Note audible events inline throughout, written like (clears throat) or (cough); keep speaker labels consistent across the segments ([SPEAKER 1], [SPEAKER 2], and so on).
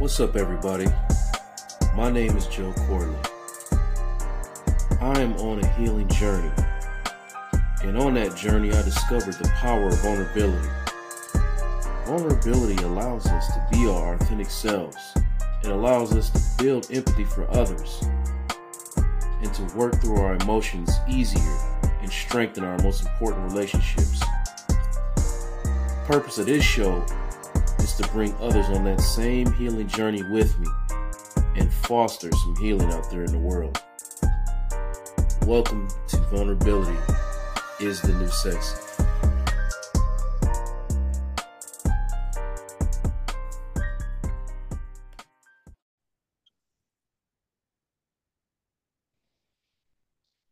[SPEAKER 1] What's up, everybody? My name is Joe Corley. I am on a healing journey. And on that journey, I discovered the power of vulnerability. Vulnerability allows us to be our authentic selves. It allows us to build empathy for others and to work through our emotions easier and strengthen our most important relationships. The purpose of this show to bring others on that same healing journey with me and foster some healing out there in the world. Welcome to Vulnerability is the New Sexy.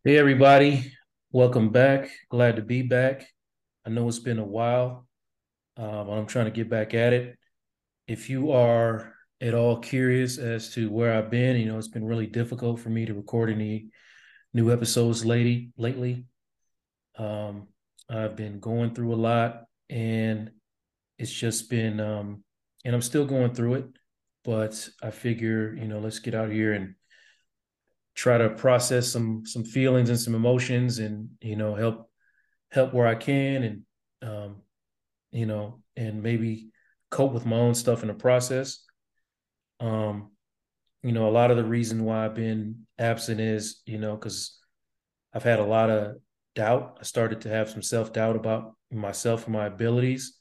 [SPEAKER 1] Hey, everybody. Welcome back. Glad to be back. I know it's been a while, um, I'm trying to get back at it. If you are at all curious as to where I've been, you know, it's been really difficult for me to record any new episodes lately. Lately, um, I've been going through a lot, and it's just been, um, and I'm still going through it. But I figure, you know, let's get out here and try to process some some feelings and some emotions, and you know, help help where I can, and um, you know, and maybe cope with my own stuff in the process. Um, you know, a lot of the reason why I've been absent is, you know, because I've had a lot of doubt. I started to have some self doubt about myself and my abilities.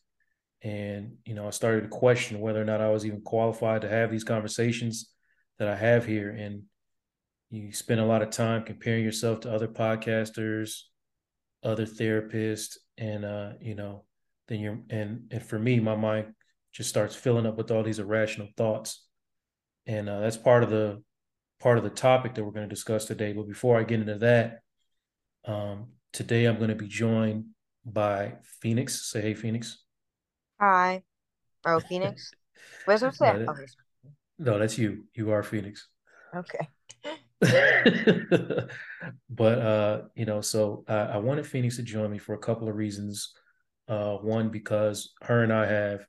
[SPEAKER 1] And, you know, I started to question whether or not I was even qualified to have these conversations that I have here. And you spend a lot of time comparing yourself to other podcasters, other therapists, and, uh, you know, then you're and and for me my mind just starts filling up with all these irrational thoughts. And uh, that's part of the part of the topic that we're going to discuss today. But before i get into that um, today i'm going to be joined by phoenix. Say hey phoenix.
[SPEAKER 2] Hi. Oh phoenix? (laughs) Where's her no,
[SPEAKER 1] that, okay. no that's you. You are phoenix.
[SPEAKER 2] Okay. (laughs)
[SPEAKER 1] But uh you know so uh, i wanted phoenix to join me for a couple of reasons. Uh, one, because her and I have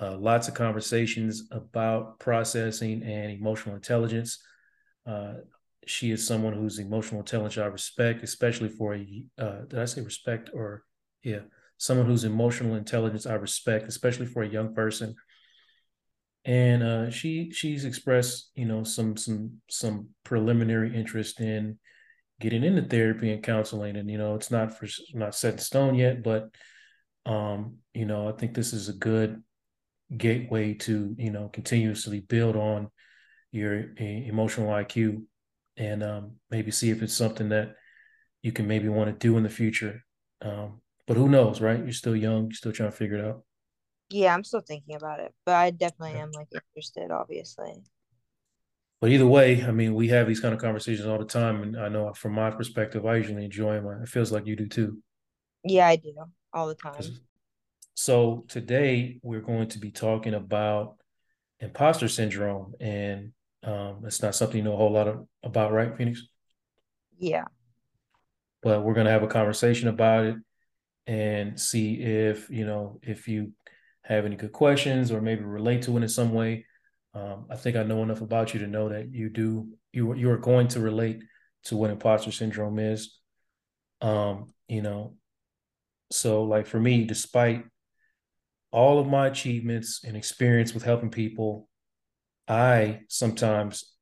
[SPEAKER 1] uh, lots of conversations about processing and emotional intelligence. Uh, she is someone who's emotional intelligence I respect, especially for a, uh, did I say respect or, yeah, someone whose emotional intelligence I respect, especially for a young person. And uh, she she's expressed, you know, some some some preliminary interest in getting into therapy and counseling. And you know, it's not for not set in stone yet, but um, you know, I think this is a good gateway to, you know, continuously build on your emotional IQ and um, maybe see if it's something that you can maybe want to do in the future. Um, but who knows, right? You're still young, you're still trying to figure it out.
[SPEAKER 2] Yeah, I'm still thinking about it, but I definitely yeah. am like interested, obviously.
[SPEAKER 1] But either way, I mean, we have these kind of conversations all the time, and I know from my perspective, I usually enjoy them. It feels like you do too.
[SPEAKER 2] Yeah, I do all the time.
[SPEAKER 1] So today we're going to be talking about imposter syndrome, and um, it's not something you know a whole lot of, about, right, Phoenix?
[SPEAKER 2] Yeah.
[SPEAKER 1] But we're going to have a conversation about it and see if you know if you have any good questions or maybe relate to it in some way. Um, I think I know enough about you to know that you do you you are going to relate to what imposter syndrome is. Um, you know, so, like for me, despite all of my achievements and experience with helping people, I sometimes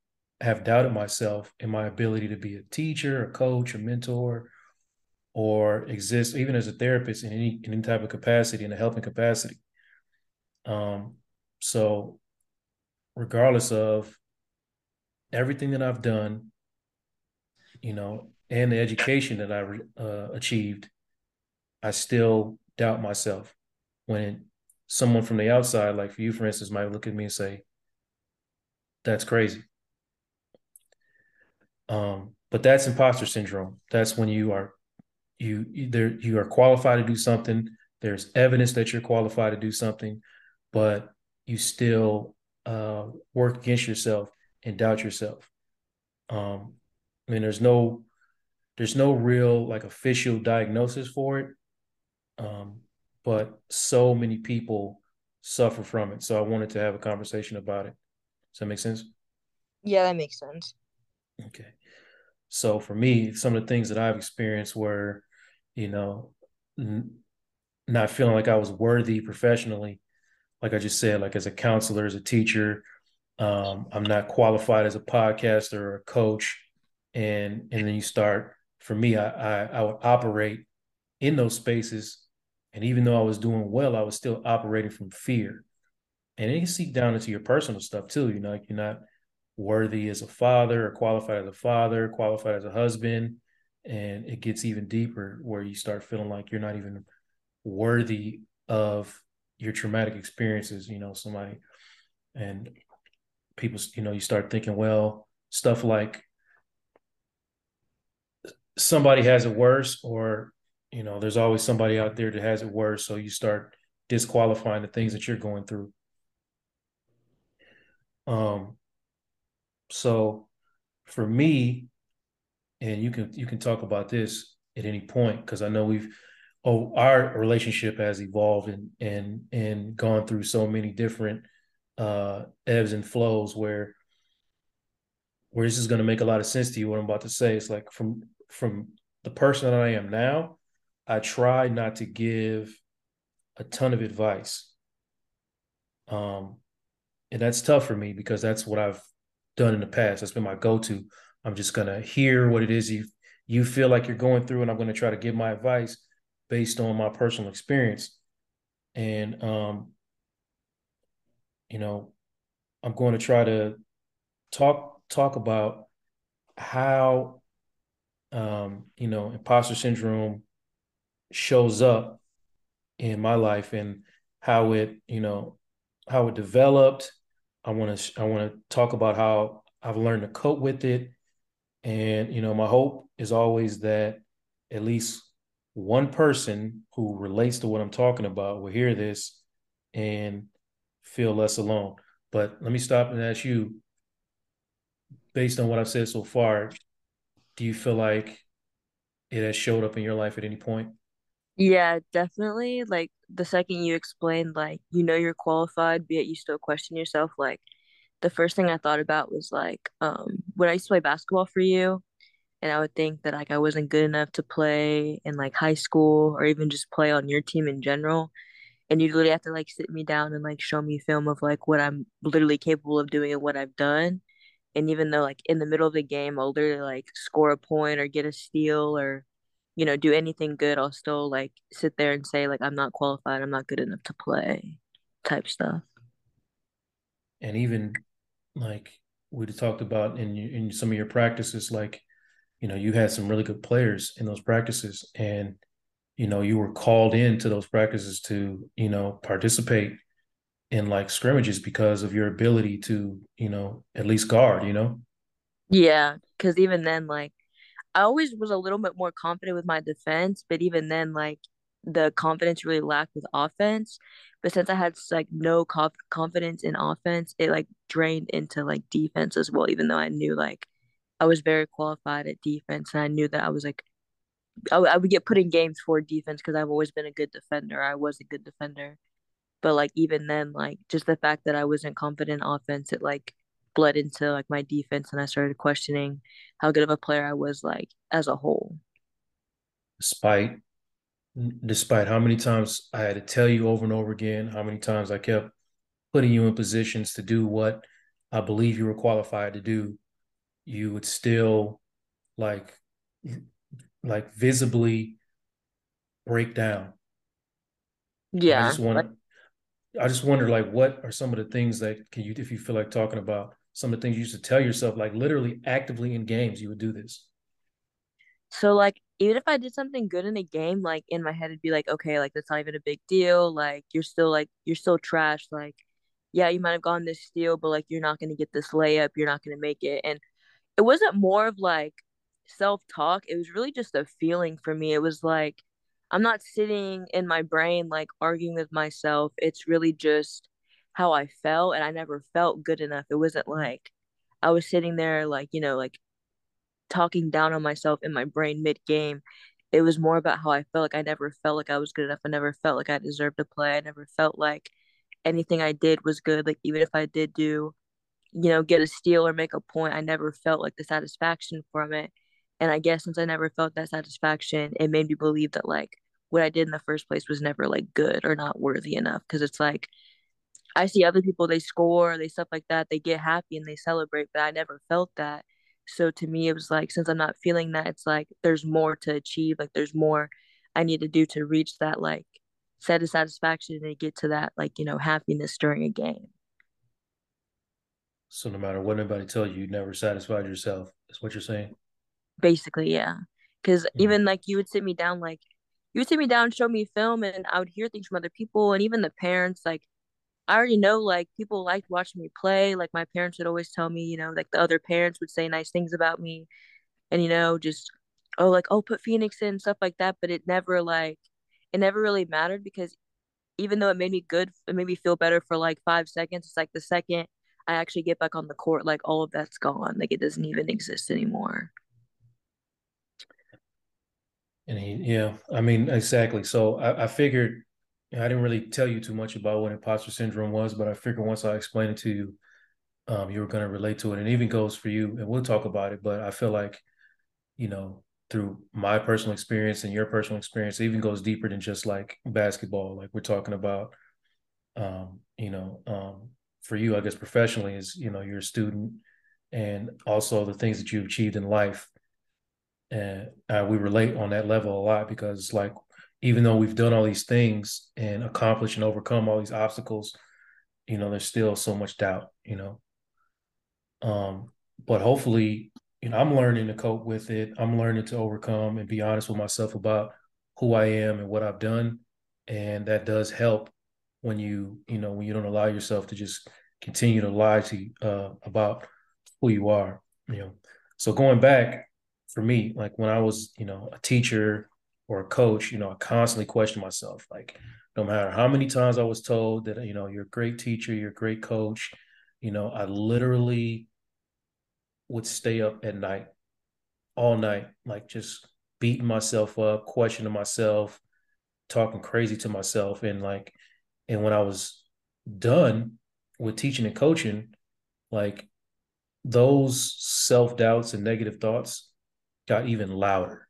[SPEAKER 1] have doubted myself and my ability to be a teacher, a coach, a mentor, or exist even as a therapist in any in any type of capacity, in a helping capacity. Um, so regardless of everything that I've done, you know, and the education that I uh, achieved, I still doubt myself when someone from the outside, like for you, for instance, might look at me and say, that's crazy. Um, but that's imposter syndrome. That's when you are you either you are qualified to do something. There's evidence that you're qualified to do something, but you still uh, work against yourself and doubt yourself. Um, I mean, there's no there's no real like official diagnosis for it, um, but so many people suffer from it. So I wanted to have a conversation about it. Does that make sense?
[SPEAKER 2] Yeah, that makes sense.
[SPEAKER 1] Okay. So for me, some of the things that I've experienced were, you know, n- not feeling like I was worthy professionally, like I just said, like as a counselor, as a teacher, um, I'm not qualified as a podcaster or a coach, and and then you start. For me, I, I I would operate in those spaces, and even though I was doing well, I was still operating from fear, and it can seep down into your personal stuff too. You know, like you're not worthy as a father or qualified as a father, qualified as a husband. And it gets even deeper where you start feeling like you're not even worthy of your traumatic experiences, you know, somebody and people, you know, you start thinking, well, stuff like somebody has it worse, or, you know, there's always somebody out there that has it worse. So you start disqualifying the things that you're going through. Um, so for me, and you can you can talk about this at any point because I know we've oh our relationship has evolved and and and gone through so many different uh ebbs and flows where where this is going to make a lot of sense to you what I'm about to say. It's like from from the person that I am now, I try not to give a ton of advice. Um and that's tough for me because that's what I've done in the past. That's been my go-to. I'm just gonna hear what it is you you feel like you're going through, and I'm gonna try to give my advice based on my personal experience. And um, you know, I'm going to try to talk talk about how um, you know, imposter syndrome shows up in my life and how it, you know, how it developed. I want to I want to talk about how I've learned to cope with it. And, you know, my hope is always that at least one person who relates to what I'm talking about will hear this and feel less alone. But let me stop and ask you, based on what I've said so far, do you feel like it has showed up in your life at any point?
[SPEAKER 3] Yeah, definitely. Like the second you explained, like, you know, you're qualified, but yet you still question yourself. Like, the first thing I thought about was like, um, when I used to play basketball for you, and I would think that like I wasn't good enough to play in like high school or even just play on your team in general. And you literally have to like sit me down and like show me film of like what I'm literally capable of doing and what I've done. And even though like in the middle of the game, I'll literally like score a point or get a steal or, you know, do anything good, I'll still like sit there and say like I'm not qualified, I'm not good enough to play type stuff.
[SPEAKER 1] And even like we talked about in in some of your practices, like you know you had some really good players in those practices, and you know you were called into those practices to you know participate in like scrimmages because of your ability to you know at least guard. You know.
[SPEAKER 3] Yeah, because even then, like I always was a little bit more confident with my defense, but even then, like the confidence really lacked with offense. But since I had like no conf- confidence in offense, it like drained into like defense as well. Even though I knew like I was very qualified at defense, and I knew that I was like I, w- I would get put in games for defense because I've always been a good defender. I was a good defender, but like even then, like just the fact that I wasn't confident in offense, it like bled into like my defense, and I started questioning how good of a player I was like as a whole.
[SPEAKER 1] Despite despite how many times I had to tell you over and over again, how many times I kept putting you in positions to do what I believe you were qualified to do, you would still like like visibly break down. And I
[SPEAKER 3] Yeah,
[SPEAKER 1] just
[SPEAKER 3] like
[SPEAKER 1] want I just wonder like what are some of the things that can you if you feel like talking about some of the things you used to tell yourself, like literally actively in games, you would do this.
[SPEAKER 3] So like even if I did something good in a game, like in my head it'd be like, okay, like that's not even a big deal. Like you're still like you're still trash. Like, yeah, you might have gotten this steal, but like you're not gonna get this layup, you're not gonna make it. And it wasn't more of like self-talk, it was really just a feeling for me. It was like I'm not sitting in my brain like arguing with myself. It's really just how I felt and I never felt good enough. It wasn't like I was sitting there like, you know, like talking down on myself in my brain mid game. It was more about how I felt like I never felt like I was good enough. I never felt like I deserved to play. I never felt like anything I did was good. Like even if I did do you know, get a steal or make a point, I never felt like the satisfaction from it. And I guess since I never felt that satisfaction, it made me believe that like what I did in the first place was never like good or not worthy enough. Cause it's like I see other people, they score, they stuff like that, they get happy and they celebrate, but I never felt that. So to me, it was like, since I'm not feeling that, it's like there's more to achieve. Like there's more I need to do to reach that like set of satisfaction and get to that like, you know, happiness during a game.
[SPEAKER 1] So no matter what anybody tell you, you never satisfied yourself. Is what you're saying?
[SPEAKER 3] Basically, yeah. Because
[SPEAKER 1] Mm.
[SPEAKER 3] even like you would sit me down, like you would sit me down, show me film, and I would hear things from other people, and even the parents. Like I already know, like people liked watching me play. Like my parents would always tell me, you know, like the other parents would say nice things about me, and you know, just oh, like oh, put Phoenix in stuff like that. But it never like it never really mattered because even though it made me good, it made me feel better for like five seconds. It's like the second I actually get back on the court, like all of that's gone. Like it doesn't even exist anymore.
[SPEAKER 1] And he, yeah, I mean, exactly. So I, I figured I didn't really tell you too much about what imposter syndrome was, but I figured once I explained it to you, um, you were going to relate to it. And it even goes for you, and we'll talk about it. But I feel like, you know, through my personal experience and your personal experience, it even goes deeper than just like basketball. Like we're talking about, um, you know, um, for you, I guess professionally is, you know, you're a student and also the things that you've achieved in life and uh, we relate on that level a lot because like even though we've done all these things and accomplished and overcome all these obstacles you know there's still so much doubt you know? Um but hopefully you know i'm learning to cope with it. I'm learning to overcome and be honest with myself about who i am and what i've done. And that does help when you you know when you don't allow yourself to just continue to lie to uh about who you are you know? So going back for me, like when I was, you know, a teacher or a coach, you know, I constantly question myself. Like, no matter how many times I was told that, you know, you're a great teacher, you're a great coach, you know, I literally would stay up at night, all night, like just beating myself up, questioning myself, talking crazy to myself. And like, and when I was done with teaching and coaching, like those self doubts and negative thoughts got even louder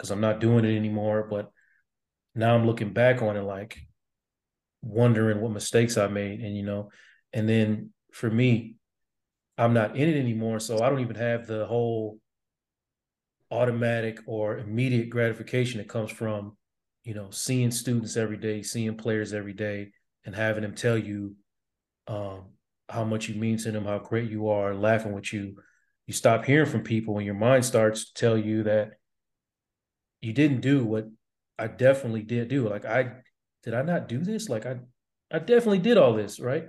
[SPEAKER 1] because I'm not doing it anymore. But now I'm looking back on it like wondering what mistakes I made. And, you know, and then for me, I'm not in it anymore. So I don't even have the whole automatic or immediate gratification that comes from, you know, seeing students every day, seeing players every day, and having them tell you um, how much you mean to them, how great you are, laughing with you. You stop hearing from people, and your mind starts to tell you that you didn't do what I definitely did do. Like I did I not do this? Like I I definitely did all this, right?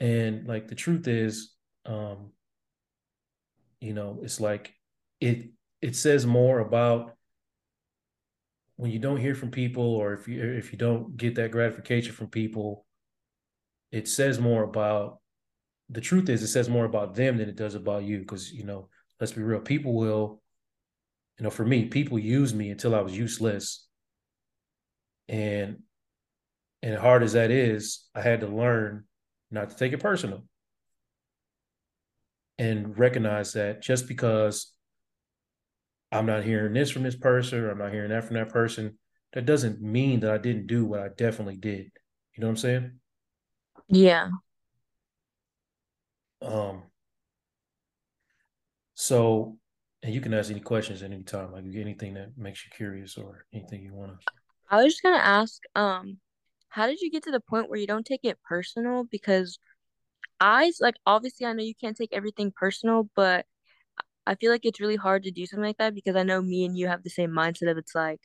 [SPEAKER 1] And like the truth is, um, you know, it's like it it says more about when you don't hear from people or if you if you don't get that gratification from people, it says more about the truth is it says more about them than it does about you. Cause you know, let's be real, people will, you know, for me, people used me until I was useless. And and hard as that is, I had to learn not to take it personal and recognize that just because I'm not hearing this from this person or I'm not hearing that from that person, that doesn't mean that I didn't do what I definitely did. You know what I'm saying?
[SPEAKER 3] Yeah.
[SPEAKER 1] Um, so, and you can ask any questions at any time, like anything that makes you curious or anything you want to.
[SPEAKER 3] I was just gonna ask, um, how did you get to the point where you don't take it personal? Because I like obviously I know you can't take everything personal, but I feel like it's really hard to do something like that because I know me and you have the same mindset of it's like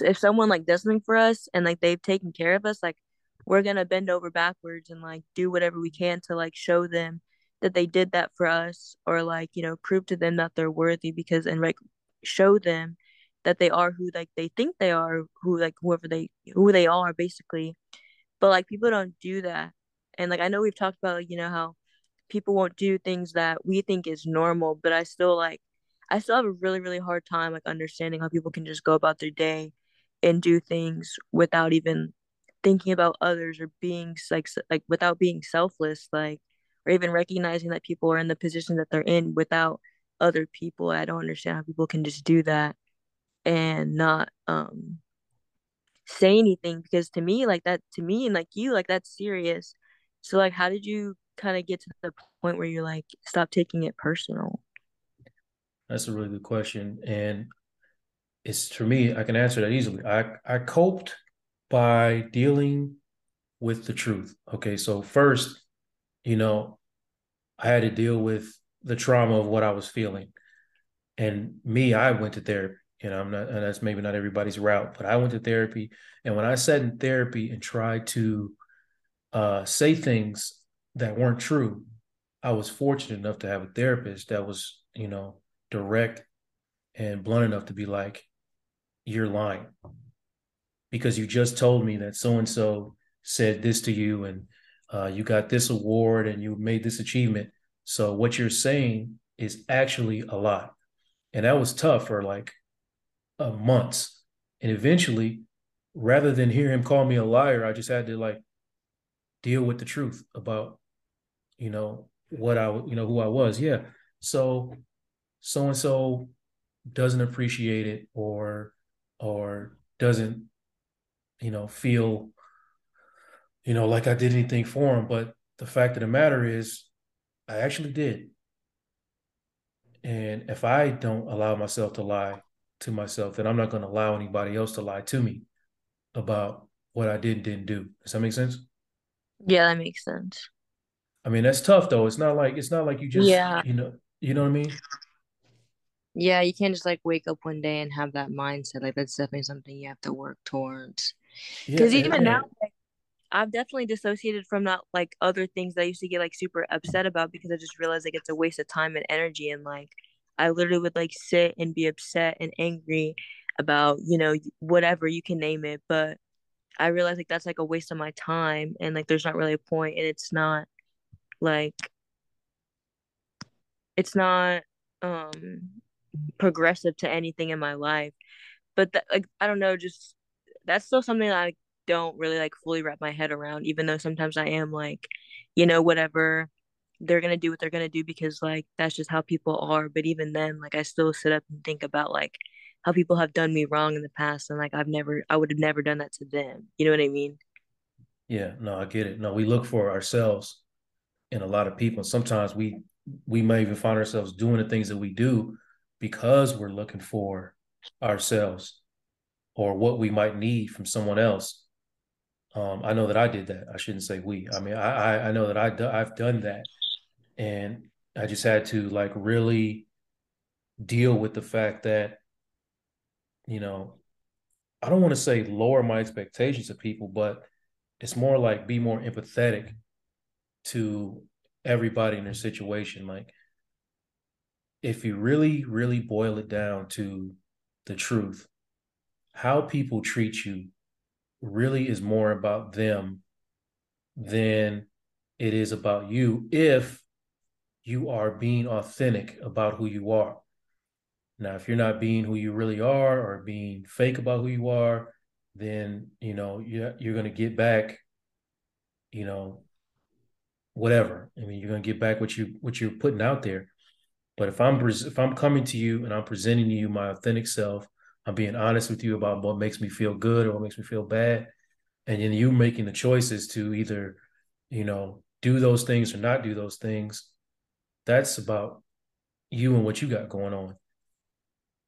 [SPEAKER 3] if someone like does something for us and like they've taken care of us, like we're gonna bend over backwards and like do whatever we can to like show them that they did that for us or like you know prove to them that they're worthy because and like show them that they are who like they think they are who like whoever they who they are basically. But like people don't do that. And like i know we've talked about like, you know how people won't do things that we think is normal but i still like i still have a really really hard time like understanding how people can just go about their day and do things without even thinking about others or being like like without being selfless like or even recognizing that people are in the position that they're in without other people. I don't understand how people can just do that and not um say anything because to me like that to me and like you like that's serious. So like how did you kind of get to the point where you're like stop taking it personal?
[SPEAKER 1] That's a really good question. And it's for me, I can answer that easily. I, I coped by dealing with the truth. Okay. So first, you know, I had to deal with the trauma of what I was feeling. And me, I went to therapy. You know, I'm not, and that's maybe not everybody's route, but I went to therapy. And when I sat in therapy and tried to uh, say things that weren't true, I was fortunate enough to have a therapist that was, you know, direct and blunt enough to be like, you're lying because you just told me that so and so said this to you and uh, you got this award and you made this achievement. So what you're saying is actually a lie. And that was tough for like uh, months. And eventually, rather than hear him call me a liar, I just had to like deal with the truth about, you know, what I, you know, who I was. Yeah. So so and so doesn't appreciate it or or doesn't you know feel you know like I did anything for him but the fact of the matter is I actually did. And if I don't allow myself to lie to myself then I'm not going to allow anybody else to lie to me about what I did and didn't do. Does that make sense?
[SPEAKER 3] Yeah that makes sense.
[SPEAKER 1] I mean that's tough though. It's not like it's not like you just yeah. you know you know what I mean?
[SPEAKER 3] Yeah, you can't just like wake up one day and have that mindset. Like that's definitely something you have to work towards. Because yeah, even yeah. now, like, I've definitely dissociated from that like other things that I used to get like super upset about because I just realized like it's a waste of time and energy and like I literally would like sit and be upset and angry about you know whatever you can name it, but I realized like that's like a waste of my time and like there's not really a point and it's not like it's not um progressive to anything in my life. But that, like I don't know, just that's still something that I don't really like fully wrap my head around, even though sometimes I am like, you know, whatever they're gonna do what they're gonna do because like that's just how people are. But even then, like I still sit up and think about like how people have done me wrong in the past and like I've never I would have never done that to them. You know what I mean?
[SPEAKER 1] Yeah, no, I get it. No, we look for ourselves in a lot of people. Sometimes we we may even find ourselves doing the things that we do because we're looking for ourselves or what we might need from someone else. Um, I know that I did that. I shouldn't say we. I mean, I I, I know that I do, I've done that, and I just had to like really deal with the fact that, you know, I don't want to say lower my expectations of people, but it's more like be more empathetic to everybody in their situation. Like if you really, really boil it down to the truth, how people treat you really is more about them than it is about you if you are being authentic about who you are. Now, if you're not being who you really are or being fake about who you are, then you know you're, you're going to get back, you know, whatever. I mean, you're going to get back what you what you're putting out there. But if I'm if I'm coming to you and I'm presenting to you my authentic self, I'm being honest with you about what makes me feel good or what makes me feel bad, and then you making the choices to either, you know, do those things or not do those things. That's about you and what you got going on.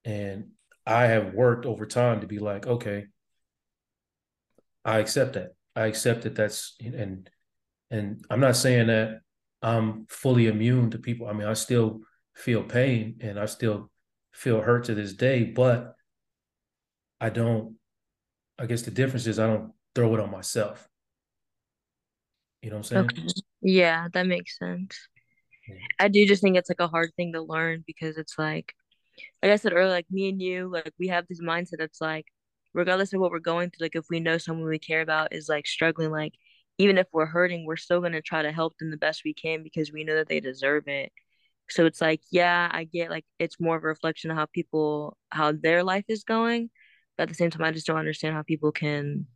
[SPEAKER 1] And I have worked over time to be like, okay, I accept that. I accept that that's and and I'm not saying that I'm fully immune to people. I mean, I still feel pain and I still feel hurt to this day, but I don't, I guess the difference is I don't throw it on myself. You know what I'm saying? Okay.
[SPEAKER 3] Yeah, that makes sense. Yeah. I do just think it's like a hard thing to learn because it's like, like I said earlier, like me and you, like we have this mindset that's like, regardless of what we're going through, like if we know someone we care about is like struggling, like even if we're hurting, we're still gonna try to help them the best we can because we know that they deserve it. So it's like, yeah, I get like it's more of a reflection of how people how their life is going. But at the same time, I just don't understand how people can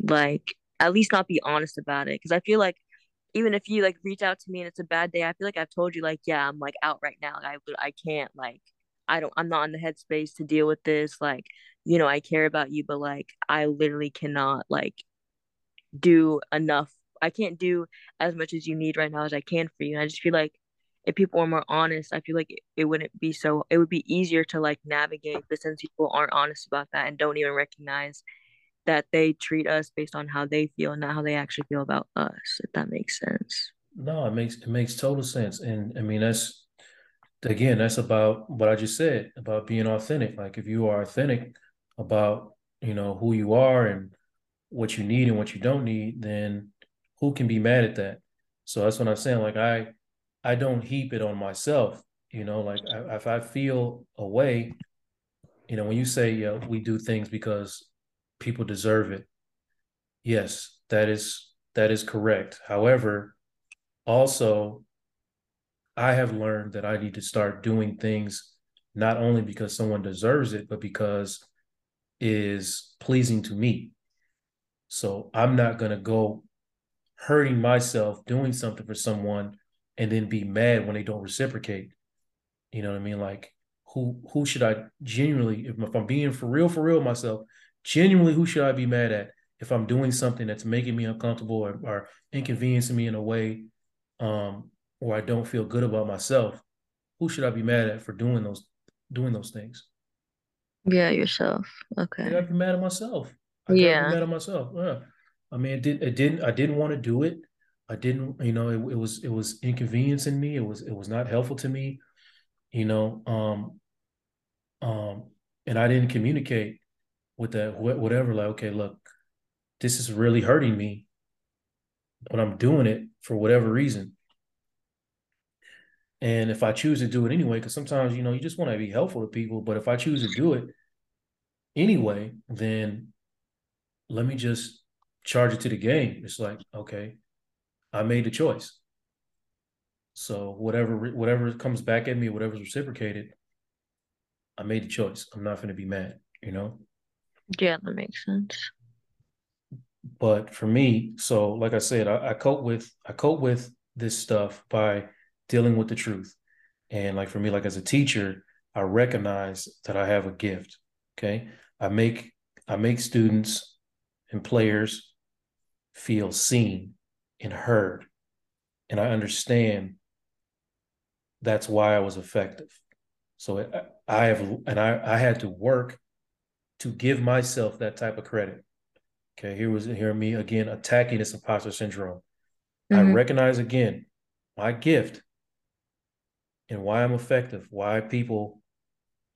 [SPEAKER 3] like at least not be honest about it. Cause I feel like even if you like reach out to me and it's a bad day, I feel like I've told you like, yeah, I'm like out right now. Like, I I can't like I don't I'm not in the headspace to deal with this. Like, you know, I care about you, but like I literally cannot like do enough. I can't do as much as you need right now as I can for you. And I just feel like if people were more honest, I feel like it, it wouldn't be so it would be easier to like navigate but since people aren't honest about that and don't even recognize that they treat us based on how they feel and not how they actually feel about us, if that makes sense.
[SPEAKER 1] No, it makes it makes total sense. And I mean that's again, that's about what I just said about being authentic. Like if you are authentic about, you know, who you are and what you need and what you don't need, then who can be mad at that? So that's what I'm saying. Like I I don't heap it on myself. You know, like I, if I feel a way, you know, when you say yeah, we do things because people deserve it. Yes, that is that is correct. However, also I have learned that I need to start doing things not only because someone deserves it, but because is pleasing to me. So I'm not going to go hurting myself doing something for someone and then be mad when they don't reciprocate. You know what I mean? Like who who should I genuinely if, if I'm being for real for real myself, genuinely who should I be mad at if I'm doing something that's making me uncomfortable or, or inconveniencing me in a way um or I don't feel good about myself, who should I be mad at for doing those doing those things?
[SPEAKER 3] Yeah, yourself. Okay.
[SPEAKER 1] I gotta be mad at myself. Yeah. I
[SPEAKER 3] Yeah.
[SPEAKER 1] be mad at myself. Yeah. I mean, it did. It didn't. I didn't want to do it. I didn't. You know, it, it was. It was inconveniencing me. It was. It was not helpful to me. You know. Um. Um. And I didn't communicate with that. Whatever. Like, okay, look, this is really hurting me, but I'm doing it for whatever reason. And if I choose to do it anyway, because sometimes you know you just want to be helpful to people, but if I choose to do it anyway, then let me just charge it to the game. It's like, okay, I made the choice. So whatever whatever comes back at me, whatever's reciprocated, I made the choice. I'm not going to be mad, you know.
[SPEAKER 3] Yeah, that makes sense.
[SPEAKER 1] But for me, so like I said, I, I cope with I cope with this stuff by dealing with the truth. And like for me, like as a teacher, I recognize that I have a gift. Okay. I make I make students and players feel seen and heard. And I understand that's why I was effective. So I have, and I, I had to work to give myself that type of credit. Okay, here was here me again attacking this imposter syndrome. Mm-hmm. I recognize again my gift and why I'm effective, why people,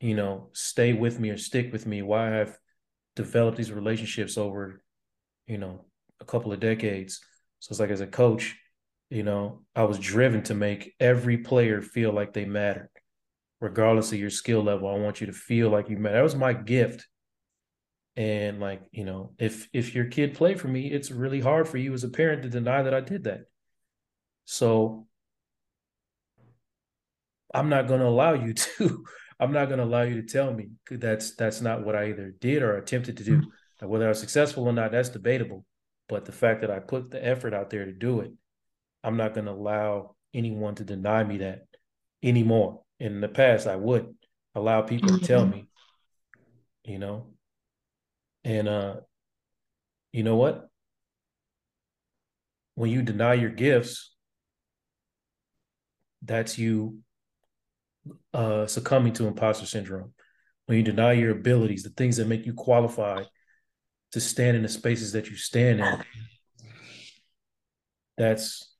[SPEAKER 1] you know, stay with me or stick with me, why I've developed these relationships over, you know, a couple of decades. So it's like as a coach, you know, I was driven to make every player feel like they mattered, regardless of your skill level. I want you to feel like you matter. That was my gift. And like, you know, if if your kid played for me, it's really hard for you as a parent to deny that I did that. So I'm not going to allow you (laughs) to. I'm not going to allow you to tell me that's that's not what I either did or attempted to do. Mm-hmm. whether I was successful or not, that's debatable. But the fact that I put the effort out there to do it, I'm not going to allow anyone to deny me that anymore. In the past, I would allow people to tell mm-hmm. me, you know, and uh, you know what? When you deny your gifts, that's you uh, succumbing to imposter syndrome. When you deny your abilities, the things that make you qualified to stand in the spaces that you stand in, that's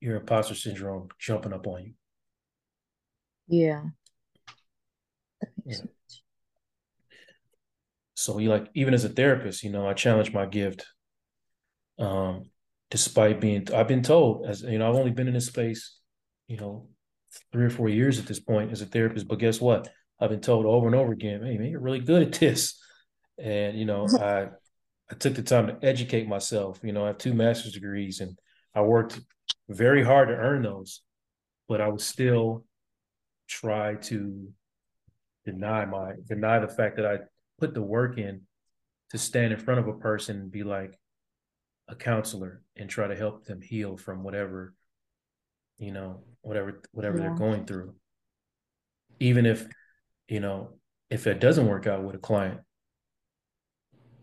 [SPEAKER 1] your imposter syndrome jumping up on you.
[SPEAKER 3] Yeah.
[SPEAKER 1] yeah. So you like even as a therapist, you know, I challenge my gift. Um, despite being I've been told as you know, I've only been in this space, you know, three or four years at this point as a therapist. But guess what? I've been told over and over again, hey man, you're really good at this. And you know, (laughs) I I took the time to educate myself. You know, I have two master's degrees and I worked very hard to earn those, but I would still try to deny my deny the fact that I put the work in to stand in front of a person and be like, a counselor and try to help them heal from whatever, you know, whatever whatever
[SPEAKER 2] Yeah.
[SPEAKER 1] they're going through. Even if, you know, if it doesn't work out with a client,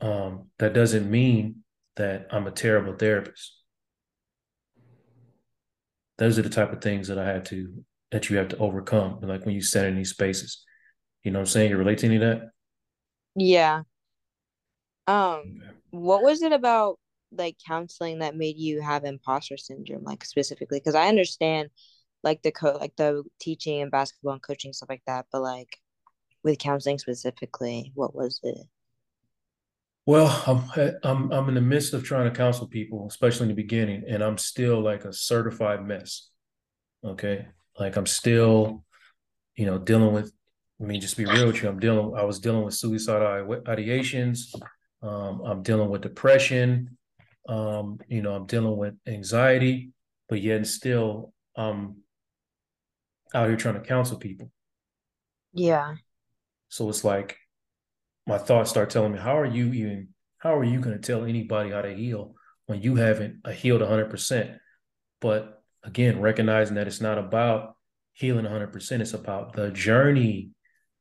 [SPEAKER 1] um, that doesn't mean that I'm a terrible therapist. Those are the type of things that I had to that you have to overcome. Like when you stand in these spaces. You know what I'm saying? You relate to any of that?
[SPEAKER 2] Yeah. Um, what was it about like counseling that made you have imposter syndrome, like specifically? Because I understand like the co like the teaching and basketball and coaching stuff like that, but like with counseling specifically, what was it?
[SPEAKER 1] Well, I'm I'm I'm in the midst of trying to counsel people, especially in the beginning, and I'm still like a certified mess. Okay. Like I'm still, you know, dealing with, I mean, just be real with you. I'm dealing, I was dealing with suicidal ideations. Um, I'm dealing with depression. Um, you know, I'm dealing with anxiety, but yet and still I'm out here trying to counsel people.
[SPEAKER 2] Yeah.
[SPEAKER 1] So it's like my thoughts start telling me, how are you even, how are you going to tell anybody how to heal when you haven't healed 100%? But again, recognizing that it's not about healing 100%, it's about the journey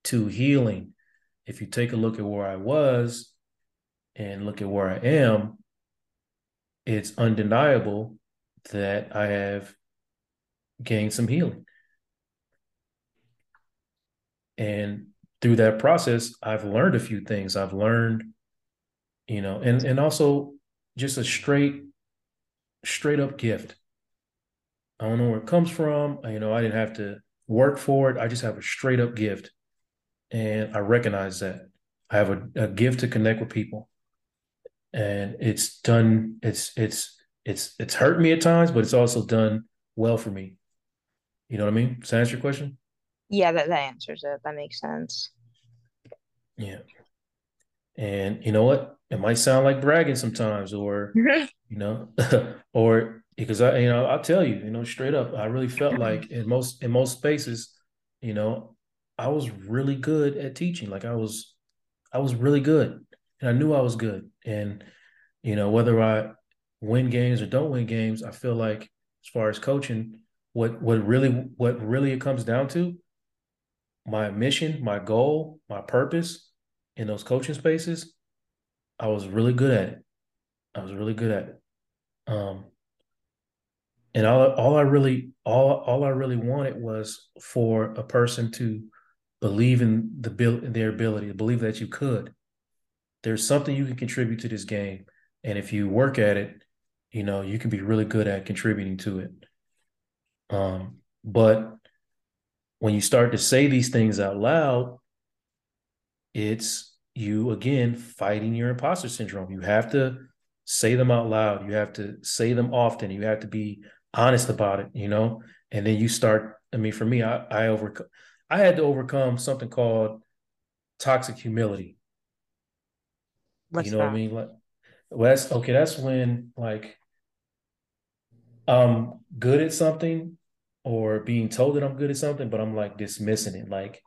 [SPEAKER 1] to healing. If you take a look at where I was and look at where I am, it's undeniable that I have gained some healing. And through that process, I've learned a few things. I've learned, you know, and and also just a straight, straight up gift. I don't know where it comes from. You know, I didn't have to work for it. I just have a straight up gift. And I recognize that. I have a, a gift to connect with people. And it's done, it's it's it's it's hurt me at times, but it's also done well for me. You know what I mean? Does that answer your question?
[SPEAKER 2] Yeah, that, that answers it. That makes sense.
[SPEAKER 1] Yeah. And you know what? It might sound like bragging sometimes, or (laughs) you know, (laughs) or because I, you know, I'll tell you, you know, straight up, I really felt like in most in most spaces, you know, I was really good at teaching. Like I was, I was really good, and I knew I was good. And you know, whether I win games or don't win games, I feel like as far as coaching, what what really what really it comes down to, my mission, my goal, my purpose in those coaching spaces, I was really good at it. I was really good at it. Um, and all all I really all all I really wanted was for a person to believe in the build their ability, to believe that you could. There's something you can contribute to this game, and if you work at it, you know you can be really good at contributing to it. Um, but when you start to say these things out loud, it's you again fighting your imposter syndrome. You have to say them out loud. You have to say them often. You have to be honest about it, you know? And then you start, I mean, for me, I, I overcome I had to overcome something called toxic humility.
[SPEAKER 2] What's
[SPEAKER 1] you know
[SPEAKER 2] that?
[SPEAKER 1] what I mean? Like well, that's okay, that's when like I'm good at something or being told that I'm good at something, but I'm like dismissing it. Like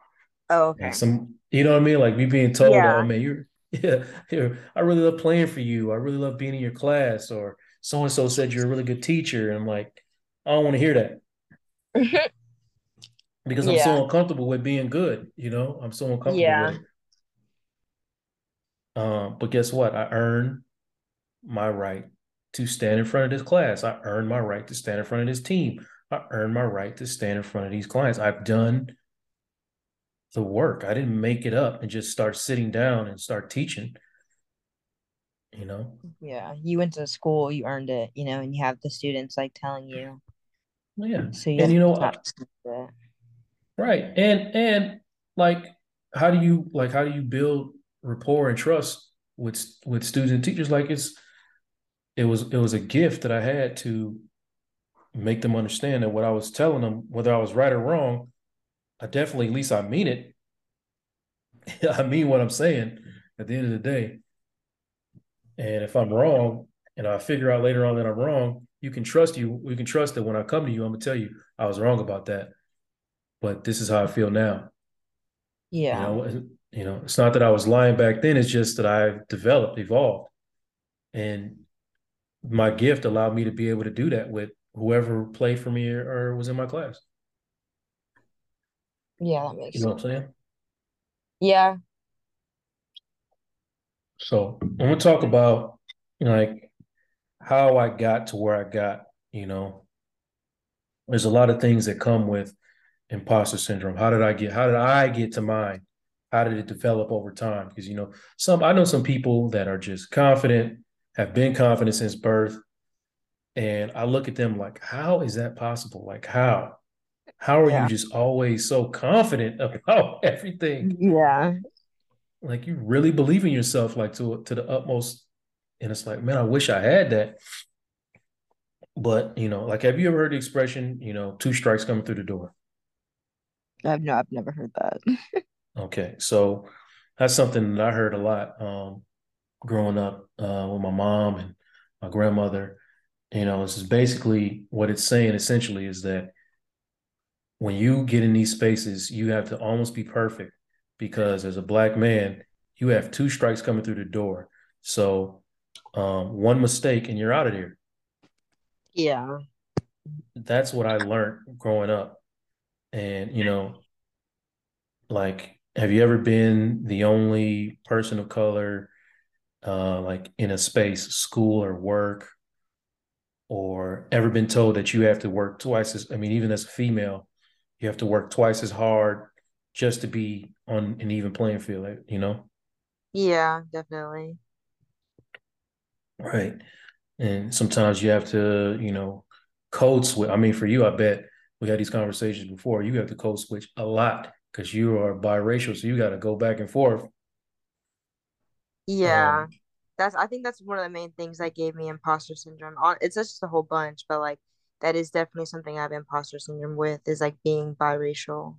[SPEAKER 2] Oh, okay.
[SPEAKER 1] like some you know what I mean? Like me being told,
[SPEAKER 2] Yeah.
[SPEAKER 1] oh man, you're (laughs) yeah, here, I really love playing for you. I really love being in your class, or so and so said you're a really good teacher. And I'm like, I don't want to hear that (laughs) because I'm
[SPEAKER 2] Yeah.
[SPEAKER 1] so uncomfortable with being good, you know, I'm so uncomfortable
[SPEAKER 2] Yeah.
[SPEAKER 1] with it. Um, but guess what? I earned my right to stand in front of this class. I earned my right to stand in front of this team. I earned my right to stand in front of these clients. I've done the work. I didn't make it up and just start sitting down and start teaching, you know?
[SPEAKER 2] Yeah. You went to school, you earned it, you know, and you have the students like telling you.
[SPEAKER 1] Oh, yeah.
[SPEAKER 2] So you
[SPEAKER 1] And you know,
[SPEAKER 2] have to accept it.
[SPEAKER 1] right. And and like how do you like how do you build rapport and trust with with students and teachers? Like it's it was it was a gift that I had to make them understand that what I was telling them, whether I was right or wrong, I definitely at least I mean it. (laughs) I mean what I'm saying at the end of the day. And if I'm wrong and I figure out later on that I'm wrong, you can trust you. We can trust that when I come to you, I'm gonna tell you I was wrong about that. But this is how I feel now. You
[SPEAKER 2] Yeah.
[SPEAKER 1] know, you know, it's not that I was lying back then, it's just that I've developed, evolved. And my gift allowed me to be able to do that with whoever played for me or, or was in my class.
[SPEAKER 3] Yeah, that makes
[SPEAKER 1] You know
[SPEAKER 3] sense.
[SPEAKER 1] what I'm saying?
[SPEAKER 3] Yeah.
[SPEAKER 1] So I'm gonna talk about like how I got to where I got, you know. There's a lot of things that come with imposter syndrome. How did I get how did I get to mine? How did it develop over time? Because you know, some I know some people that are just confident, have been confident since birth. And I look at them like, how is that possible? Like how? How are you just always so confident about (laughs) everything?
[SPEAKER 3] Yeah.
[SPEAKER 1] Like you really believe in yourself like to to the utmost. And it's like, man, I wish I had that. But you know, like have you ever heard the expression, you know, two strikes coming through the door?
[SPEAKER 3] I've no, I've never heard that. (laughs)
[SPEAKER 1] Okay. So that's something that I heard a lot um growing up uh with my mom and my grandmother. You know, this is basically what it's saying essentially is that when you get in these spaces, you have to almost be perfect because as a black man, you have two strikes coming through the door. So um, one mistake and you're out of here.
[SPEAKER 3] Yeah.
[SPEAKER 1] That's what I learned growing up. And, you know, like, have you ever been the only person of color, uh, like in a space, school or work, or ever been told that you have to work twice as, I mean, even as a female, you have to work twice as hard just to be on an even playing field, you know?
[SPEAKER 3] Yeah, definitely.
[SPEAKER 1] Right. And sometimes you have to, you know, code switch. I mean, for you, I bet we had these conversations before. You have to code switch a lot because you are biracial, so you got to go back and forth.
[SPEAKER 3] Yeah.
[SPEAKER 1] Um,
[SPEAKER 3] That's I think that's one of the main things that gave me imposter syndrome. It's just a whole bunch, but like that is definitely something I have imposter syndrome with is like being biracial.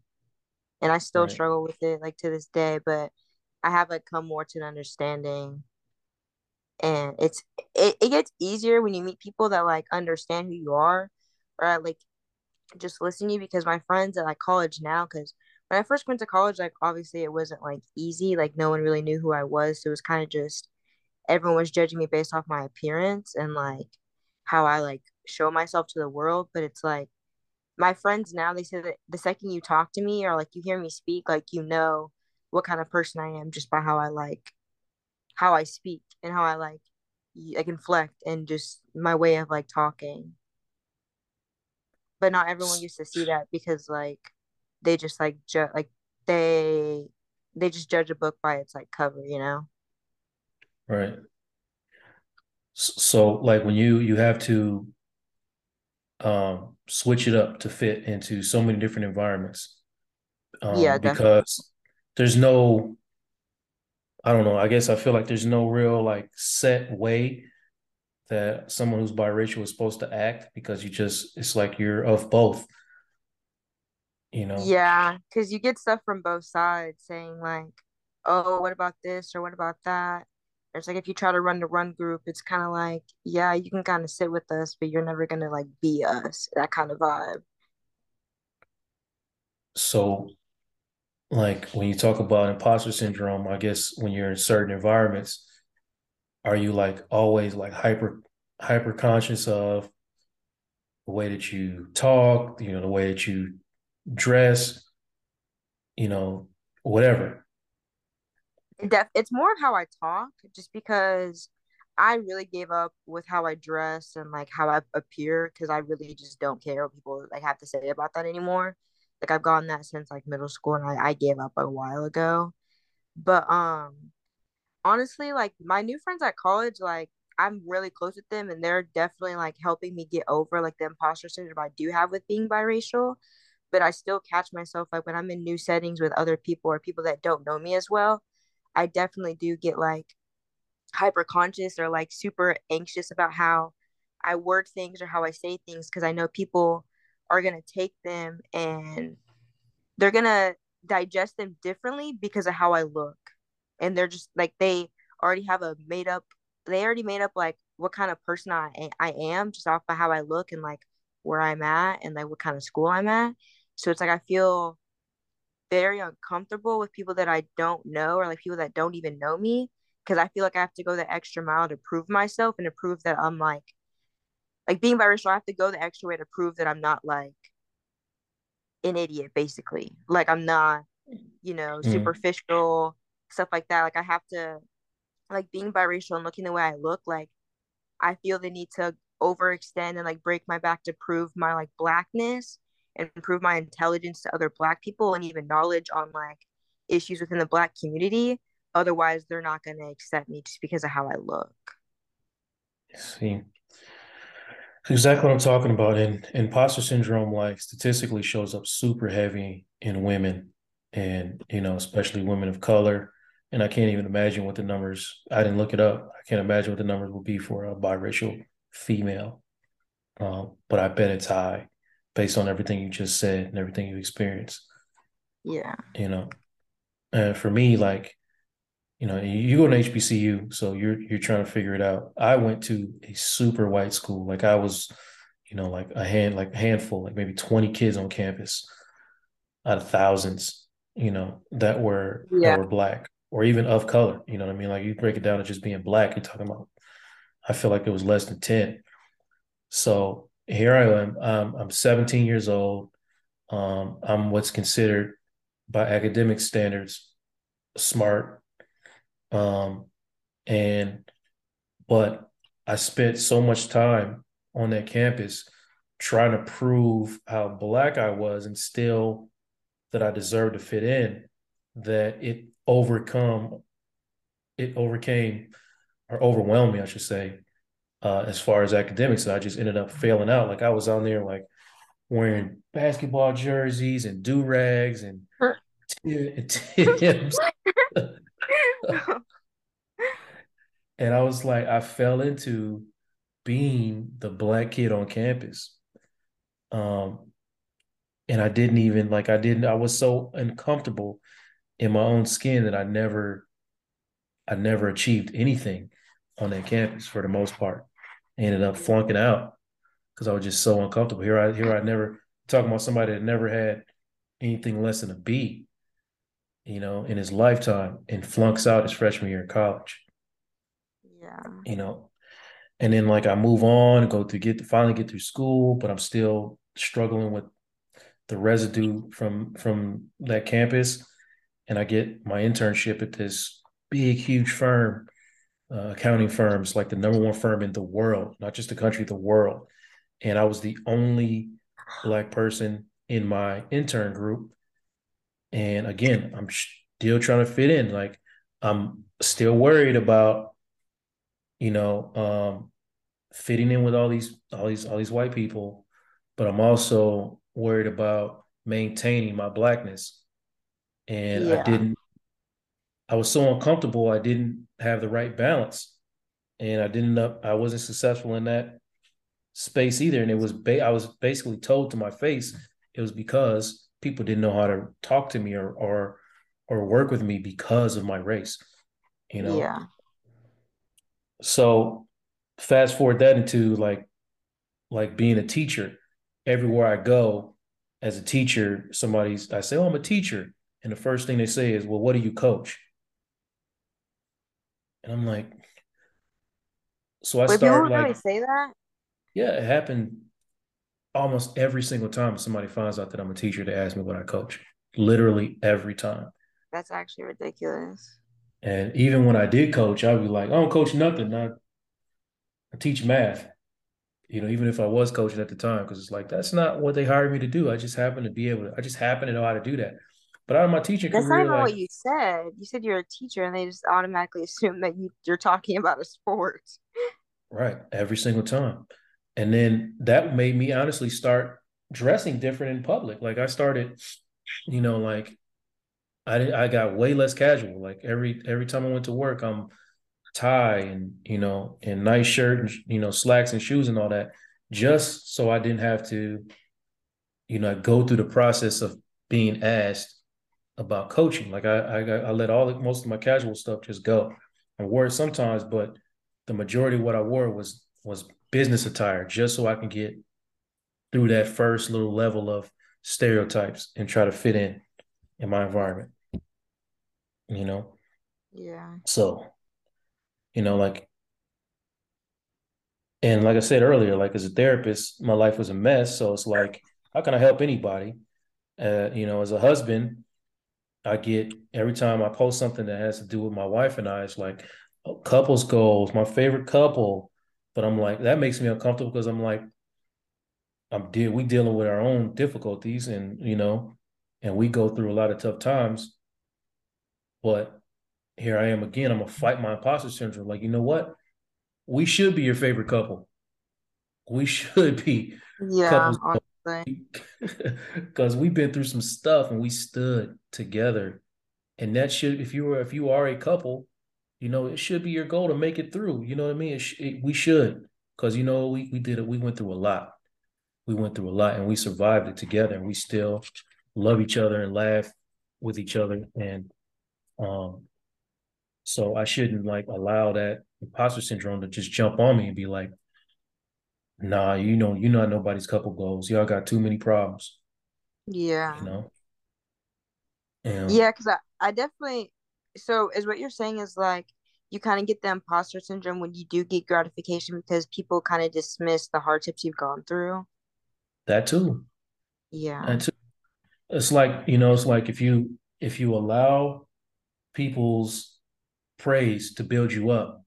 [SPEAKER 3] And I still
[SPEAKER 1] right,
[SPEAKER 3] struggle with it like to this day, but I have like come more to an understanding and it's it, it gets easier when you meet people that like understand who you are or uh, like just listen to you because my friends at like college now because when I first went to college like obviously it wasn't like easy like no one really knew who I was so it was kind of just everyone was judging me based off my appearance and like how I like show myself to the world but it's like my friends now they say that the second you talk to me or like you hear me speak like you know what kind of person I am just by how I like how I speak and how I like I inflect and just my way of like talking. But not everyone used to see that because like they just like ju- like they they just judge a book by its like cover, you know?
[SPEAKER 1] Right. So, like when you you have to um, switch it up to fit into so many different environments,
[SPEAKER 3] Yeah,
[SPEAKER 1] um,
[SPEAKER 3] definitely.
[SPEAKER 1] because there's no, I don't know. I guess I feel like there's no real like set way that someone who's biracial is supposed to act because you just it's like you're of both, you know.
[SPEAKER 3] Yeah, because you get stuff from both sides saying like, oh, what about this or what about that? It's like if you try to run the run group, it's kind of like, yeah, you can kind of sit with us, but you're never gonna like be us, that kind of vibe.
[SPEAKER 1] So like when you talk about imposter syndrome, I guess when you're in certain environments, are you like always like hyper hyper conscious of the way that you talk, you know, the way that you dress, you know, whatever.
[SPEAKER 3] Def it's more of how I talk, just because I really gave up with how I dress and like how I appear, because I really just don't care what people like have to say about that anymore. Like I've gotten that since like middle school, and I, I gave up a while ago. But um, honestly, like my new friends at college, like I'm really close with them, and they're definitely like helping me get over like the imposter syndrome I do have with being biracial. But I still catch myself like when I'm in new settings with other people or people that don't know me as well. I definitely do get like hyper conscious or like super anxious about how I word things or how I say things because I know people are gonna take them and they're gonna digest them differently because of how I look. And they're just like they already have a made up they already made up like what kind of person I I am just off of how I look and like where I'm at and like what kind of school I'm at. So it's like I feel very uncomfortable with people that I don't know or like people that don't even know me
[SPEAKER 2] because I feel like I have to go the extra mile to prove myself and to prove that I'm like like being biracial, I have to go the extra way to prove that I'm not like an idiot, basically. Like I'm not, you know,
[SPEAKER 1] Mm.
[SPEAKER 2] superficial, stuff like that. Like I have to like being biracial and looking the way I look, like I feel the need to overextend and like break my back to prove my like blackness and prove my intelligence to other black people and even knowledge on like issues within the black community. Otherwise, they're not going to accept me just because of how I look.
[SPEAKER 1] See, exactly what I'm talking about. And imposter syndrome, like statistically, shows up super heavy in women, and you know, especially women of color. And I can't even imagine what the numbers. I didn't look it up. I can't imagine what the numbers will be for a biracial female. Um, but I bet it's high, based on everything you just said and everything you experienced.
[SPEAKER 2] Yeah.
[SPEAKER 1] You know, and for me, like you know, you go to HBCU, so you're you're trying to figure it out. I went to a super white school. Like I was, you know, like a hand like a handful, like maybe 20 kids on campus out of thousands, you know, that were
[SPEAKER 2] Yeah.
[SPEAKER 1] that were black or even of color. You know what I mean? Like you break it down to just being black, you're talking about I feel like it was less than 10. So here I am. Um, I'm 17 years old. Um, I'm what's considered by academic standards smart um, and but I spent so much time on that campus trying to prove how black I was and still that I deserved to fit in, that it overcome it overcame or overwhelmed me, I should say, uh, as far as academics. I just ended up failing out. Like I was on there like wearing basketball jerseys and do rags and Tim's. (laughs) (laughs) and I was like, I fell into being the black kid on campus. Um, and I didn't even like I didn't I was so uncomfortable in my own skin that I never I never achieved anything on that campus for the most part. I ended up flunking out because I was just so uncomfortable. Here I here I never talking about somebody that never had anything less than a B, you know, in his lifetime and flunks out his freshman year in college
[SPEAKER 2] yeah.
[SPEAKER 1] you know. And then like I move on, go to get to finally get through school, but I'm still struggling with the residue from from that campus. And I get my internship at this big, huge firm, uh, accounting firms, like the number one firm in the world, not just the country, the world. And I was the only black person in my intern group. And again, I'm still trying to fit in. Like I'm still worried about you know, um, fitting in with all these all these all these white people, but I'm also worried about maintaining my blackness. And I didn't I was so uncomfortable, I didn't have the right balance. And I didn't up I wasn't successful in that space either. And it was ba- I was basically told to my face it was because people didn't know how to talk to me or or or work with me because of my race. You know,
[SPEAKER 2] Yeah.
[SPEAKER 1] so fast forward that into like like being a teacher everywhere i go as a teacher somebody's i say oh i'm a teacher and the first thing they say is well what do you coach and i'm like so i
[SPEAKER 2] Wait, people
[SPEAKER 1] start
[SPEAKER 2] really say that?
[SPEAKER 1] yeah it happened almost every single time somebody finds out that i'm a teacher they ask me what i coach literally every time
[SPEAKER 2] That's actually ridiculous.
[SPEAKER 1] and even when i did coach i'd be like i don't coach nothing I, I teach math you know, even if I was coaching at the time, because it's like that's not what they hired me to do. I just happen to be able to, I just happen to know how to do that. But out of my teaching
[SPEAKER 2] That's not
[SPEAKER 1] career,
[SPEAKER 2] even
[SPEAKER 1] like
[SPEAKER 2] what you said. You said you're a teacher, and they just automatically assume that you you're talking about a sport.
[SPEAKER 1] right, every single time. And then that made me honestly start dressing different in public. Like I started, you know, like I I got way less casual. Like every every time I went to work, I'm tie and you know, and nice shirt and you know, slacks and shoes and all that, just so I didn't have to, you know, go through the process of being asked about coaching. Like I I, I let all the, most of my casual stuff just go. I wore it sometimes, but the majority of what I wore was was business attire, just so I can get through that first little level of stereotypes and try to fit in in my environment. You know,
[SPEAKER 2] Yeah.
[SPEAKER 1] so you know, like, and like I said earlier, like as a therapist, my life was a mess. So it's like, how can I help anybody? Uh, you know, as a husband, I get every time I post something that has to do with my wife and I, it's like oh, couples goals, my favorite couple. But I'm like, that makes me uncomfortable because I'm like, I'm deal we dealing with our own difficulties and you know, and we go through a lot of tough times. But here I am again. I'm gonna fight my imposter syndrome. Like, you know what? We should be your favorite couple. We (laughs) should be
[SPEAKER 2] Yeah,
[SPEAKER 1] couples because (laughs) we've been through some stuff and we stood together. And that should, if you were, if you are a couple, you know, it should be your goal to make it through. You know what I mean? It sh- it, we should, because you know, we we did it. We went through a lot. We went through a lot, and we survived it together. And we still love each other and laugh with each other. And um, so I shouldn't like allow that imposter syndrome to just jump on me and be like, nah, you know, you're not nobody's couple goals. Y'all got too many problems,
[SPEAKER 2] Yeah.
[SPEAKER 1] you know? And
[SPEAKER 2] Yeah, because I, I definitely so is what you're saying is like you kind of get the imposter syndrome when you do get gratification because people kind of dismiss the hardships you've gone through.
[SPEAKER 1] that too.
[SPEAKER 2] Yeah.
[SPEAKER 1] That too. It's like, you know, it's like if you if you allow people's praise to build you up,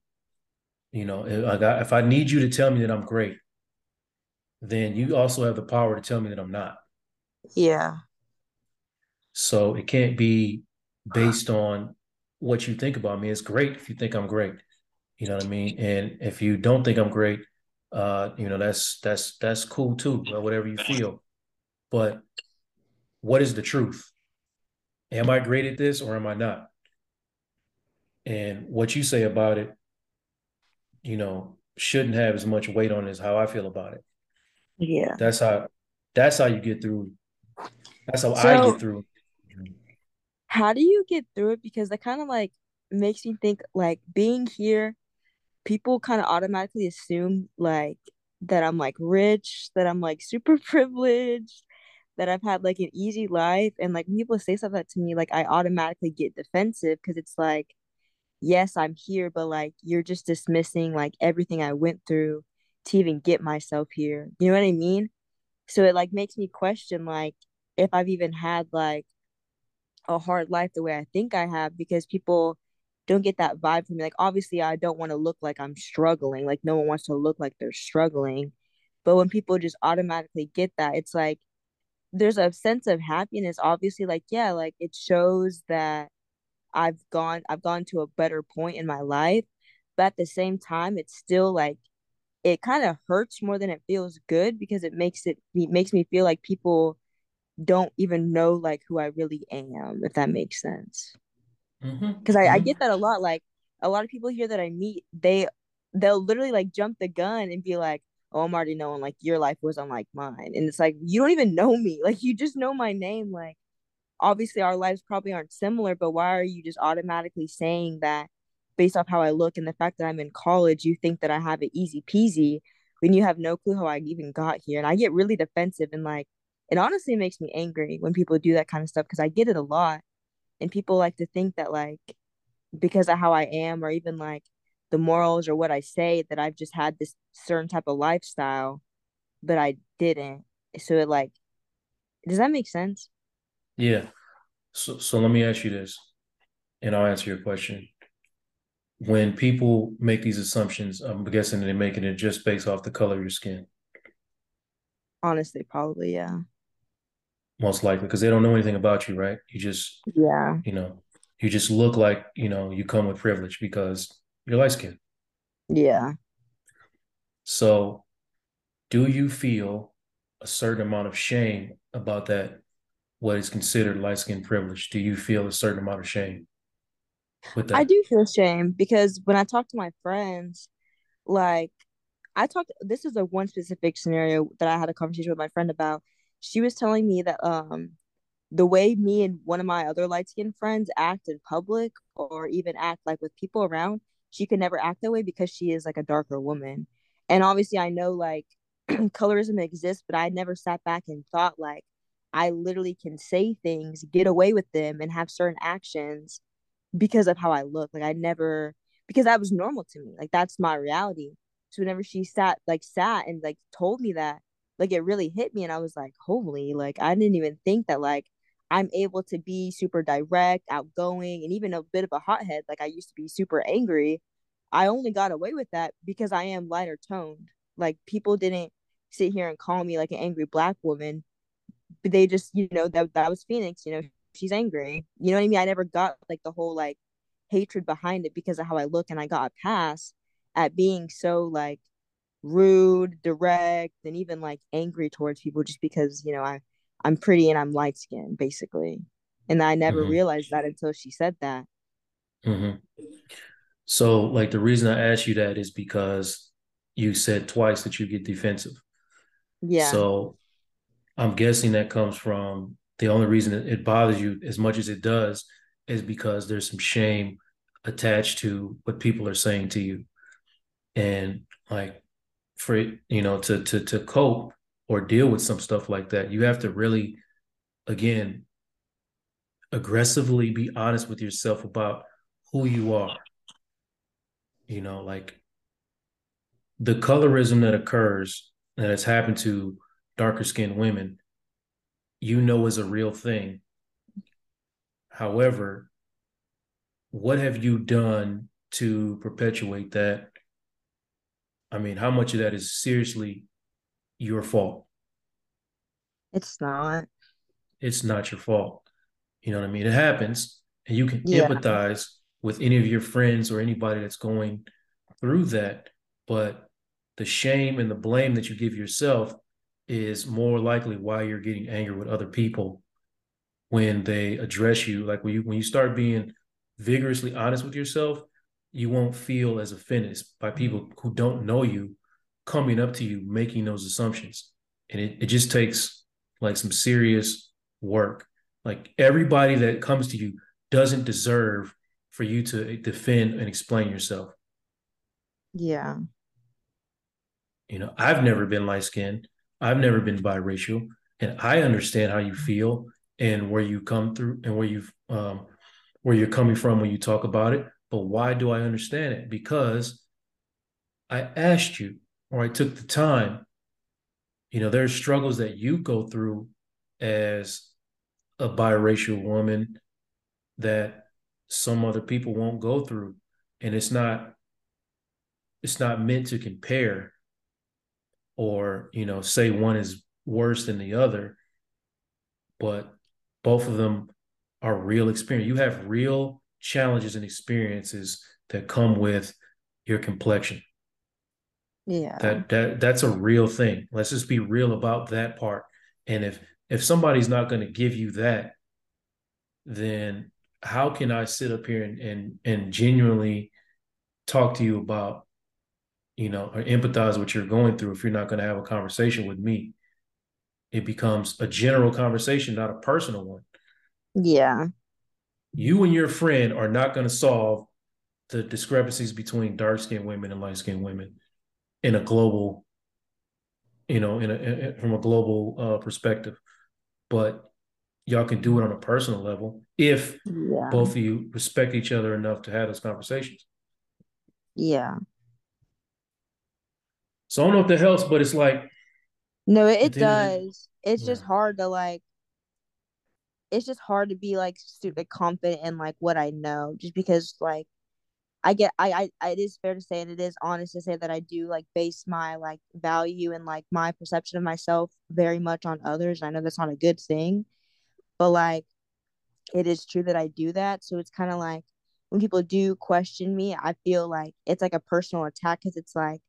[SPEAKER 1] you know, if I got if I need you to tell me that I'm great, then you also have the power to tell me that I'm not.
[SPEAKER 2] Yeah.
[SPEAKER 1] So it can't be based on what you think about me. It's great if you think I'm great. You know what I mean? And if you don't think I'm great, uh, you know, that's that's that's cool too, or whatever you feel. But what is the truth? Am I great at this or am I not? And what you say about it, you know, shouldn't have as much weight on as how I feel about it.
[SPEAKER 2] Yeah.
[SPEAKER 1] That's how that's how you get through. That's how I get through.
[SPEAKER 3] How do you get through it? Because that kind of like makes me think like being here, people kind of automatically assume like that I'm like rich, that I'm like super (laughs) privileged, that I've had like an easy life. And like when people say stuff like that to me, like I automatically get defensive because it's like, yes, I'm here, but like you're just dismissing like everything I went through to even get myself here. You know what I mean? So it like makes me question like if I've even had like a hard life the way I think I have because people don't get that vibe from me. Like obviously I don't want to look like I'm struggling. Like no one wants to look like they're struggling. But when people just automatically get that, it's like there's a sense of happiness. Obviously, like, yeah, like it shows that I've gone I've gone to a better point in my life. But at the same time, it's still like it kind of hurts more than it feels good because it makes it it makes me feel like people don't even know like who I really am, if that makes sense. Because I, I
[SPEAKER 1] hmm
[SPEAKER 3] get that a lot. Like a lot of people here that I meet, they they'll literally like jump the gun and be like, Oh, I'm already knowing like your life was unlike mine. And it's like you don't even know me. (laughs) Like you just know my name. Like obviously our lives probably aren't similar, but why are you just automatically saying that based off how I look and the fact that I'm in college, you think that I have it easy peasy when you have no clue how I even got here? And I get really defensive and like it honestly makes me angry when people do that kind of stuff because I get it a lot. And people like to think that like because of how I am or even like the morals or what I say that I've just had this certain type of lifestyle, but I didn't. So it like does that make sense?
[SPEAKER 1] Yeah. So so let me ask you this, and I'll answer your question. When people make these assumptions, I'm guessing they're making it just based off the color of your skin,
[SPEAKER 3] Honestly, probably, yeah.
[SPEAKER 1] most likely, because they don't know anything about you, right? You just,
[SPEAKER 3] Yeah.
[SPEAKER 1] you know, you just look like, you know, you come with privilege because you're light skinned.
[SPEAKER 3] Yeah.
[SPEAKER 1] So do you feel a certain amount of shame about that, what is considered light skin privilege? Do you feel a certain amount of shame
[SPEAKER 3] I do feel shame because when I talk to my friends, like I talked this is a one specific scenario that I had a conversation with my friend about. She was telling me that um the way me and one of my other light skinned friends act in public or even act like with people around, she could never act that way because she is like a darker woman. And obviously I know like (clears throat) colorism exists, but I never sat back and thought like I literally can say things, get away with them, and have certain actions because of how I look. Like I never because that was normal to me. Like that's my reality. So whenever she sat like sat and like told me that, like it really hit me and I was like, holy, like I didn't even think that like I'm able to be super direct, outgoing, and even a bit of a hothead. Like I used to be super angry. I only got away with that because I am lighter toned. Like people didn't sit here and call me like an angry black woman. But they just, you know, that that was Phoenix, you know, she's angry. You know what I mean? I never got like the whole like hatred behind it because of how I look and I got a pass at being so like rude, direct, and even like angry towards people just because, you know, I I'm pretty and I'm light skinned, basically. And I never mm-hmm. realized that until she said that.
[SPEAKER 1] Mm-hmm. So, like, the reason I asked you that is because you said twice that you get defensive. Yeah. So, I'm guessing that comes from the only reason it bothers you as much as it does is because there's some shame attached to what people are saying to you. And, like, for you know, to to to cope, or deal with some stuff like that, you have to really, again, aggressively be honest with yourself about who you are. You know, like the colorism that occurs that has happened to darker skinned women, you know is a real thing. However, what have you done to perpetuate that? I mean, how much of that is seriously your fault.
[SPEAKER 3] It's not.
[SPEAKER 1] It's not your fault. You know what I mean? It happens, and you can yeah. empathize with any of your friends or anybody that's going through that. But the shame and the blame that you give yourself is more likely why you're getting angry with other people when they address you. Like when you when you start being vigorously honest with yourself, you won't feel as offended by mm-hmm. people who don't know you coming up to you making those assumptions. And it, it just takes like some serious work. Like everybody that comes to you doesn't deserve for you to defend and explain yourself.
[SPEAKER 3] Yeah.
[SPEAKER 1] You know i've never been light skinned i've never been biracial and i understand how you feel and where you come through and where you've um, where you're coming from when you talk about it but why do i understand it because i asked you or I took the time, you know, there's struggles that you go through as a biracial woman that some other people won't go through. And it's not it's not meant to compare or, you know, say one is worse than the other, but both of them are real experience. You have real challenges and experiences that come with your complexion.
[SPEAKER 3] Yeah.
[SPEAKER 1] That that that's a real thing. Let's just be real about that part. And if if somebody's not going to give you that, then how can I sit up here and and, and genuinely talk to you about, you know, or empathize what you're going through if you're not going to have a conversation with me? It becomes a general conversation, not a personal one.
[SPEAKER 3] Yeah.
[SPEAKER 1] You and your friend are not going to solve the discrepancies between dark skinned women and light skinned women in a global, you know, in a, in, from a global uh, perspective. But y'all can do it on a personal level if yeah. both of you respect each other enough to have those conversations.
[SPEAKER 3] Yeah.
[SPEAKER 1] So I don't know if that helps, but it's like
[SPEAKER 3] no, it, it does. It's yeah. just hard to like. It's just hard to be like stupid confident in like what I know, just because like I get I, I it is fair to say and it is honest to say that I do like base my like value and like my perception of myself very much on others. I know that's not a good thing, but like it is true that I do that. So it's kind of like when people do question me, I feel like it's like a personal attack because it's like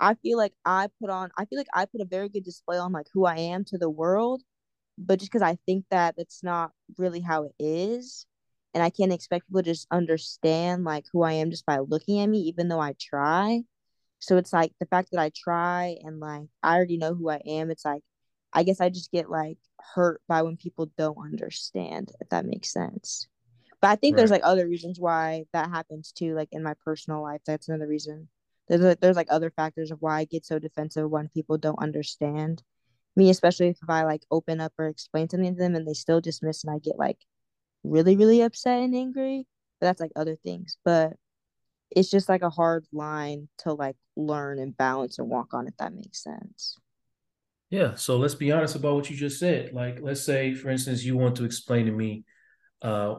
[SPEAKER 3] I feel like I put on I feel like I put a very good display on like who I am to the world, but just because I think that that's not really how it is and I can't expect people to just understand like who I am just by looking at me, even though I try. So it's like the fact that I try and like I already know who I am. It's like I guess I just get like hurt by when people don't understand, if that makes sense. But I think right. there's like other reasons why that happens too, like in my personal life. That's another reason. There's like, there's like other factors of why I get so defensive when people don't understand me, especially if I like open up or explain something to them and they still dismiss and I get like really really upset and angry but that's like other things but it's just like a hard line to like learn and balance and walk on if that makes sense.
[SPEAKER 1] Yeah so let's be honest about what you just said like let's say for instance you want to explain to me uh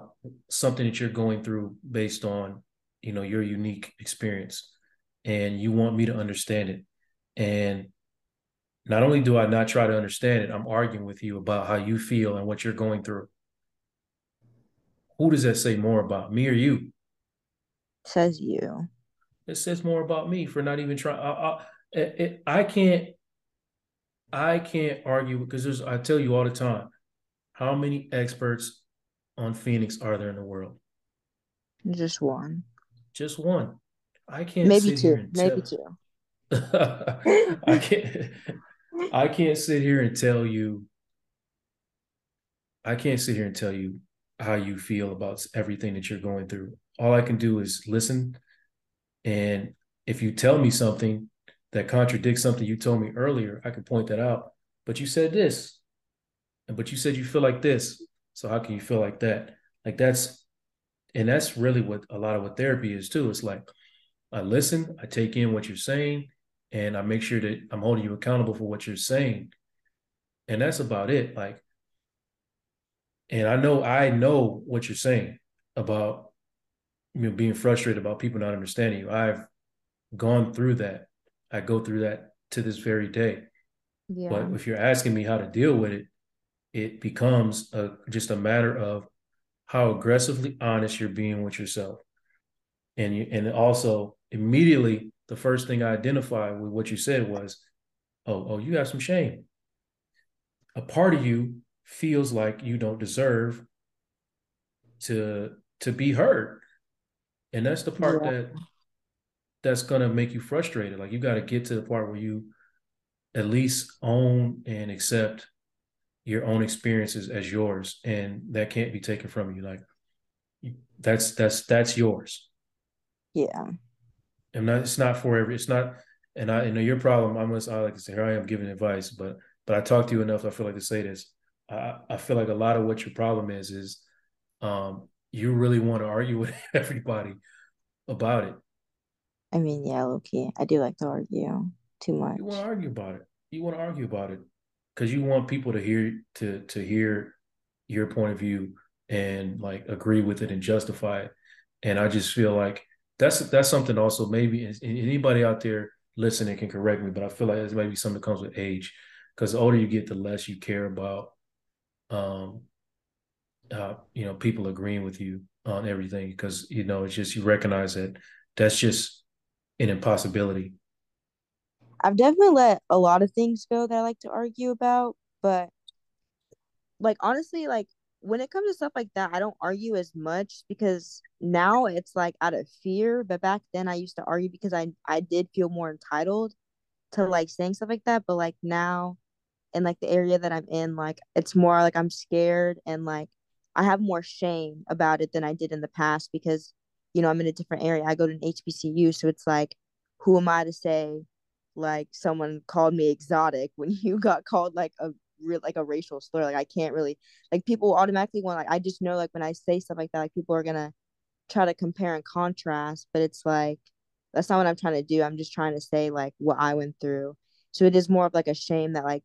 [SPEAKER 1] something that you're going through based on you know your unique experience and you want me to understand it. And not only do i not try to understand it i'm arguing with you about how you feel and what you're going through. Who does that say more about me or you?
[SPEAKER 3] Says you.
[SPEAKER 1] It says more about me for not even trying I, I, I can't i can't argue because there's i tell you all the time how many experts on phoenix are there in the world?
[SPEAKER 3] Just one.
[SPEAKER 1] Just one i can't
[SPEAKER 3] maybe two maybe tell, two (laughs)
[SPEAKER 1] i can't i can't sit here and tell you i can't sit here and tell you how you feel about everything that you're going through. All I can do is listen. And if you tell me something that contradicts something you told me earlier, I can point that out. But you said this, but you said you feel like this. So how can you feel like that? Like that's, and that's really what a lot of what therapy is too. It's like I listen, I take in what you're saying, and I make sure that I'm holding you accountable for what you're saying. And that's about it. Like and I know I know what you're saying about you know being frustrated about people not understanding you. I've gone through that. I go through that to this very day. Yeah. But if you're asking me how to deal with it, it becomes a, just a matter of how aggressively honest you're being with yourself. And you and also immediately the first thing I identified with what you said was, oh, oh, you have some shame. A part of you feels like you don't deserve to to be heard and that's the part yeah. that that's going to make you frustrated. Like you got to get to the part where you at least own and accept your own experiences as yours and that can't be taken from you. Like that's that's that's yours.
[SPEAKER 3] Yeah
[SPEAKER 1] and not it's not for every it's not and i you know your problem i must i like to say here i am giving advice but but i talk to you enough i feel like to say this I, I feel like a lot of what your problem is is um, you really want to argue (laughs) with everybody about it.
[SPEAKER 3] I mean, yeah, okay. I do like to argue too much.
[SPEAKER 1] You want to argue about it. You want to argue about it because you want people to hear to to hear your point of view and like agree with it and justify it. And I just feel like that's that's something also maybe anybody out there listening can correct me, but I feel like it's maybe something that comes with age because the older you get, the less you care about um, uh, you know, people agreeing with you on everything because you know it's just you recognize that that's just an impossibility.
[SPEAKER 3] I've definitely let a lot of things go that I like to argue about, but like honestly, like when it comes to stuff like that, I don't argue as much because now it's like out of fear. But back then, I used to argue because I I did feel more entitled to like saying stuff like that. But like now, in like the area that I'm in, like it's more like I'm scared and like I have more shame about it than I did in the past because you know I'm in a different area. I go to an HBCU, so it's like, who am I to say like someone called me exotic when (laughs) you got called like a real like a racial slur? Like I can't really like people automatically want like I just know like when I say stuff like that, like people are gonna try to compare and contrast, but it's like that's not what I'm trying to do. I'm just trying to say like what I went through. So it is more of like a shame that like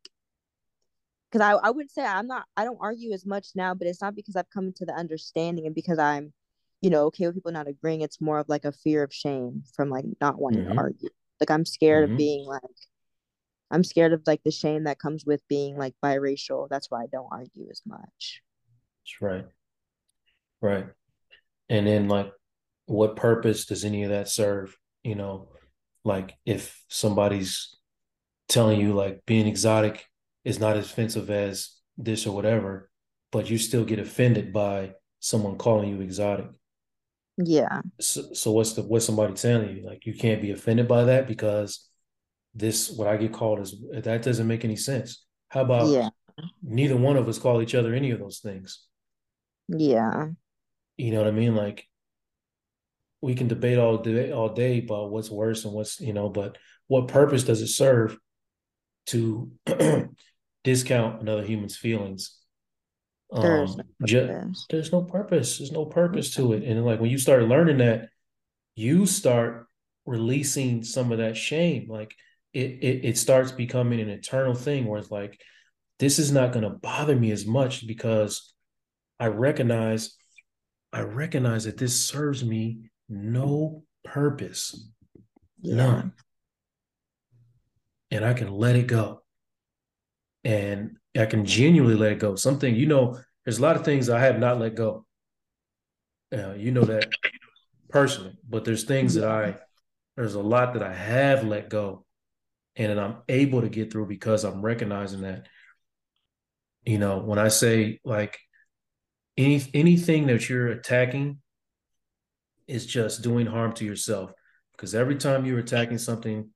[SPEAKER 3] because I, I wouldn't say I'm not I don't argue as much now, but it's not because I've come to the understanding and because I'm, you know, okay with people not agreeing. It's more of like a fear of shame from like not wanting mm-hmm. to argue. Like I'm scared mm-hmm. of being like I'm scared of like the shame that comes with being like biracial. That's why I don't argue as much.
[SPEAKER 1] That's right. Right. And then like what purpose does any of that serve? You know, like if somebody's telling you like being exotic is not as offensive as this or whatever, but you still get offended by someone calling you exotic.
[SPEAKER 3] Yeah.
[SPEAKER 1] So, so what's the what's somebody telling you? Like you can't be offended by that because this what I get called is that doesn't make any sense. How about yeah. neither one of us call each other any of those things?
[SPEAKER 3] Yeah.
[SPEAKER 1] You know what I mean? Like we can debate all day all day about what's worse and what's you know, but what purpose does it serve to (clears throat) discount another human's feelings. Um, there's no, ju- there's no purpose. There's no purpose to it. And like when you start learning that, you start releasing some of that shame. Like it, it, it starts becoming an internal thing where it's like, this is not going to bother me as much because I recognize, I recognize that this serves me no purpose, none, and I can let it go, and I can genuinely let it go. Something you know, there's a lot of things I have not let go. Uh, you know that personally, but there's things that I there's a lot that I have let go and I'm able to get through because I'm recognizing that. You know, when I say like any anything that you're attacking is just doing harm to yourself. Because every time you're attacking something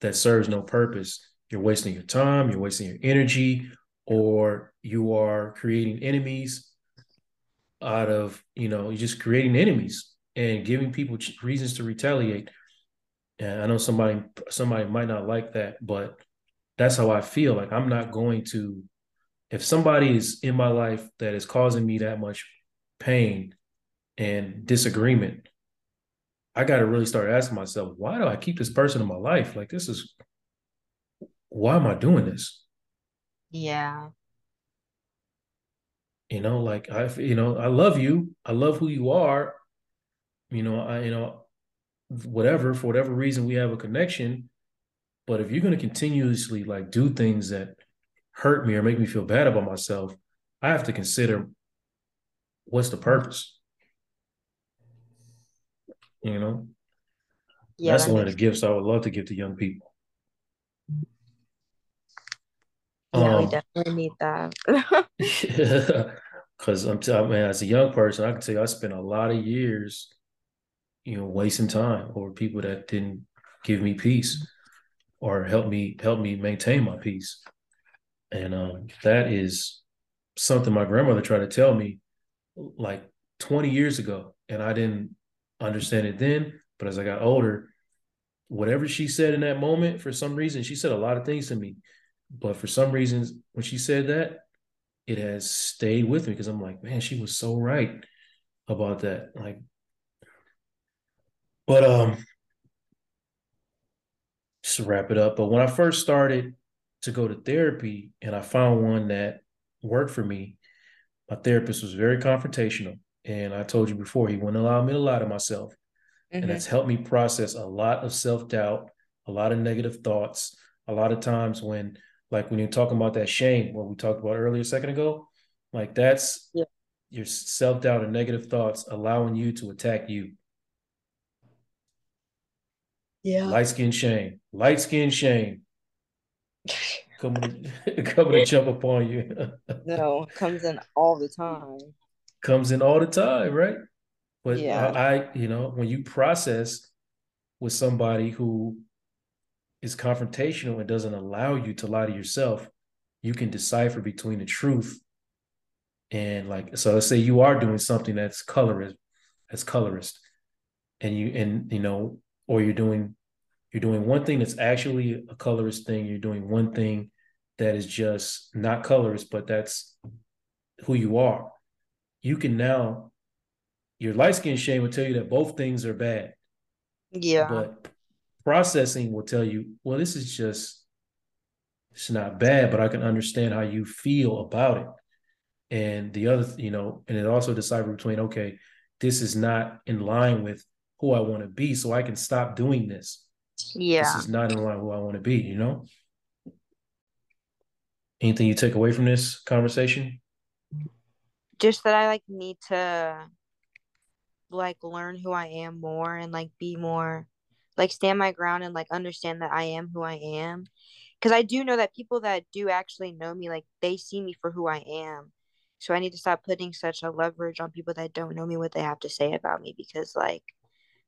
[SPEAKER 1] that serves no purpose, you're wasting your time, you're wasting your energy, or you are creating enemies out of, you know, you're just creating enemies and giving people reasons to retaliate. And I know somebody somebody might not like that, but that's how I feel. Like I'm not going to if somebody is in my life that is causing me that much pain and disagreement, I got to really start asking myself, why do I keep this person in my life? Like this is why am I doing this?
[SPEAKER 3] Yeah.
[SPEAKER 1] You know, like I you know, I love you. I love who you are you know, I you know, whatever for whatever reason we have a connection. But if you're going to continuously like do things that hurt me or make me feel bad about myself, I have to consider what's the purpose. You know, yeah, that's that one of the gifts I would love to give to young people.
[SPEAKER 3] Yeah, um, we definitely need that. (laughs) (laughs)
[SPEAKER 1] Because I'm, t- I mean, as a young person, I can tell you, I spent a lot of years you know wasting time or people that didn't give me peace or help me help me maintain my peace. And um, that is something my grandmother tried to tell me like 20 years ago and i didn't understand it then but as i got older whatever she said in that moment for some reason she said a lot of things to me but for some reasons when she said that it has stayed with me because i'm like man she was so right about that. Like but um, just to wrap it up. But when I first started to go to therapy, and I found one that worked for me, my therapist was very confrontational, and I told you before he wouldn't allow me to lie to myself, mm-hmm. and that's helped me process a lot of self doubt, a lot of negative thoughts, a lot of times when, like when you're talking about that shame, what we talked about earlier a second ago, like that's yeah. your self doubt and negative thoughts allowing you to attack you
[SPEAKER 3] yeah.
[SPEAKER 1] Light skin shame. Light skin shame. (laughs) coming to, (laughs) coming to jump upon you. (laughs)
[SPEAKER 3] no, comes in all the time.
[SPEAKER 1] Comes in all the time, right? But yeah. I, I, you know, when you process with somebody who is confrontational and doesn't allow you to lie to yourself, you can decipher between the truth and like so let's say you are doing something that's colorist that's colorist and you and you know or you're doing you're doing one thing that's actually a colorist thing you're doing one thing that is just not colorist but that's who you are. You can now your light skin shame will tell you that both things are bad.
[SPEAKER 3] Yeah.
[SPEAKER 1] But processing will tell you well this is just it's not bad but i can understand how you feel about it. And the other you know and it also decipher between okay this is not in line with who I want to be so I can stop doing this.
[SPEAKER 3] Yeah.
[SPEAKER 1] This is not in line who I want to be, you know? Anything you take away from this conversation?
[SPEAKER 3] Just that I like need to like learn who I am more and like be more like stand my ground and like understand that I am who I am. Cause I do know that people that do actually know me, like they see me for who I am. So I need to stop putting such a leverage on people that don't know me what they have to say about me because like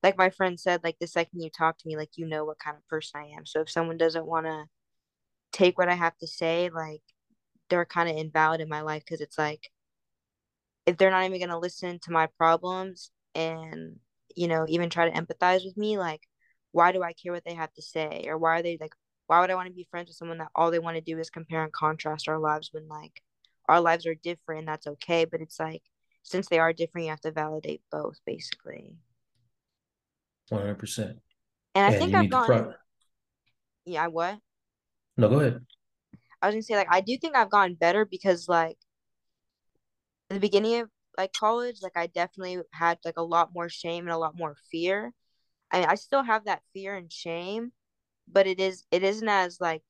[SPEAKER 3] like my friend said, like the second you talk to me, like you know what kind of person I am. So if someone doesn't want to take what I have to say, like they're kind of invalid in my life because it's like if they're not even going to listen to my problems and you know even try to empathize with me, like why do I care what they have to say or why are they like why would I want to be friends with someone that all they want to do is compare and contrast our lives when like our lives are different and that's okay, but it's like since they are different, you have to validate both basically.
[SPEAKER 1] One hundred percent.
[SPEAKER 3] And I
[SPEAKER 1] And
[SPEAKER 3] think I've gotten,
[SPEAKER 1] pro.
[SPEAKER 3] yeah, what?
[SPEAKER 1] No, go ahead.
[SPEAKER 3] I was gonna say like I do think I've gotten better because like at the beginning of like college, like I definitely had like a lot more shame and a lot more fear. I mean, I still have that fear and shame, but it is it isn't as like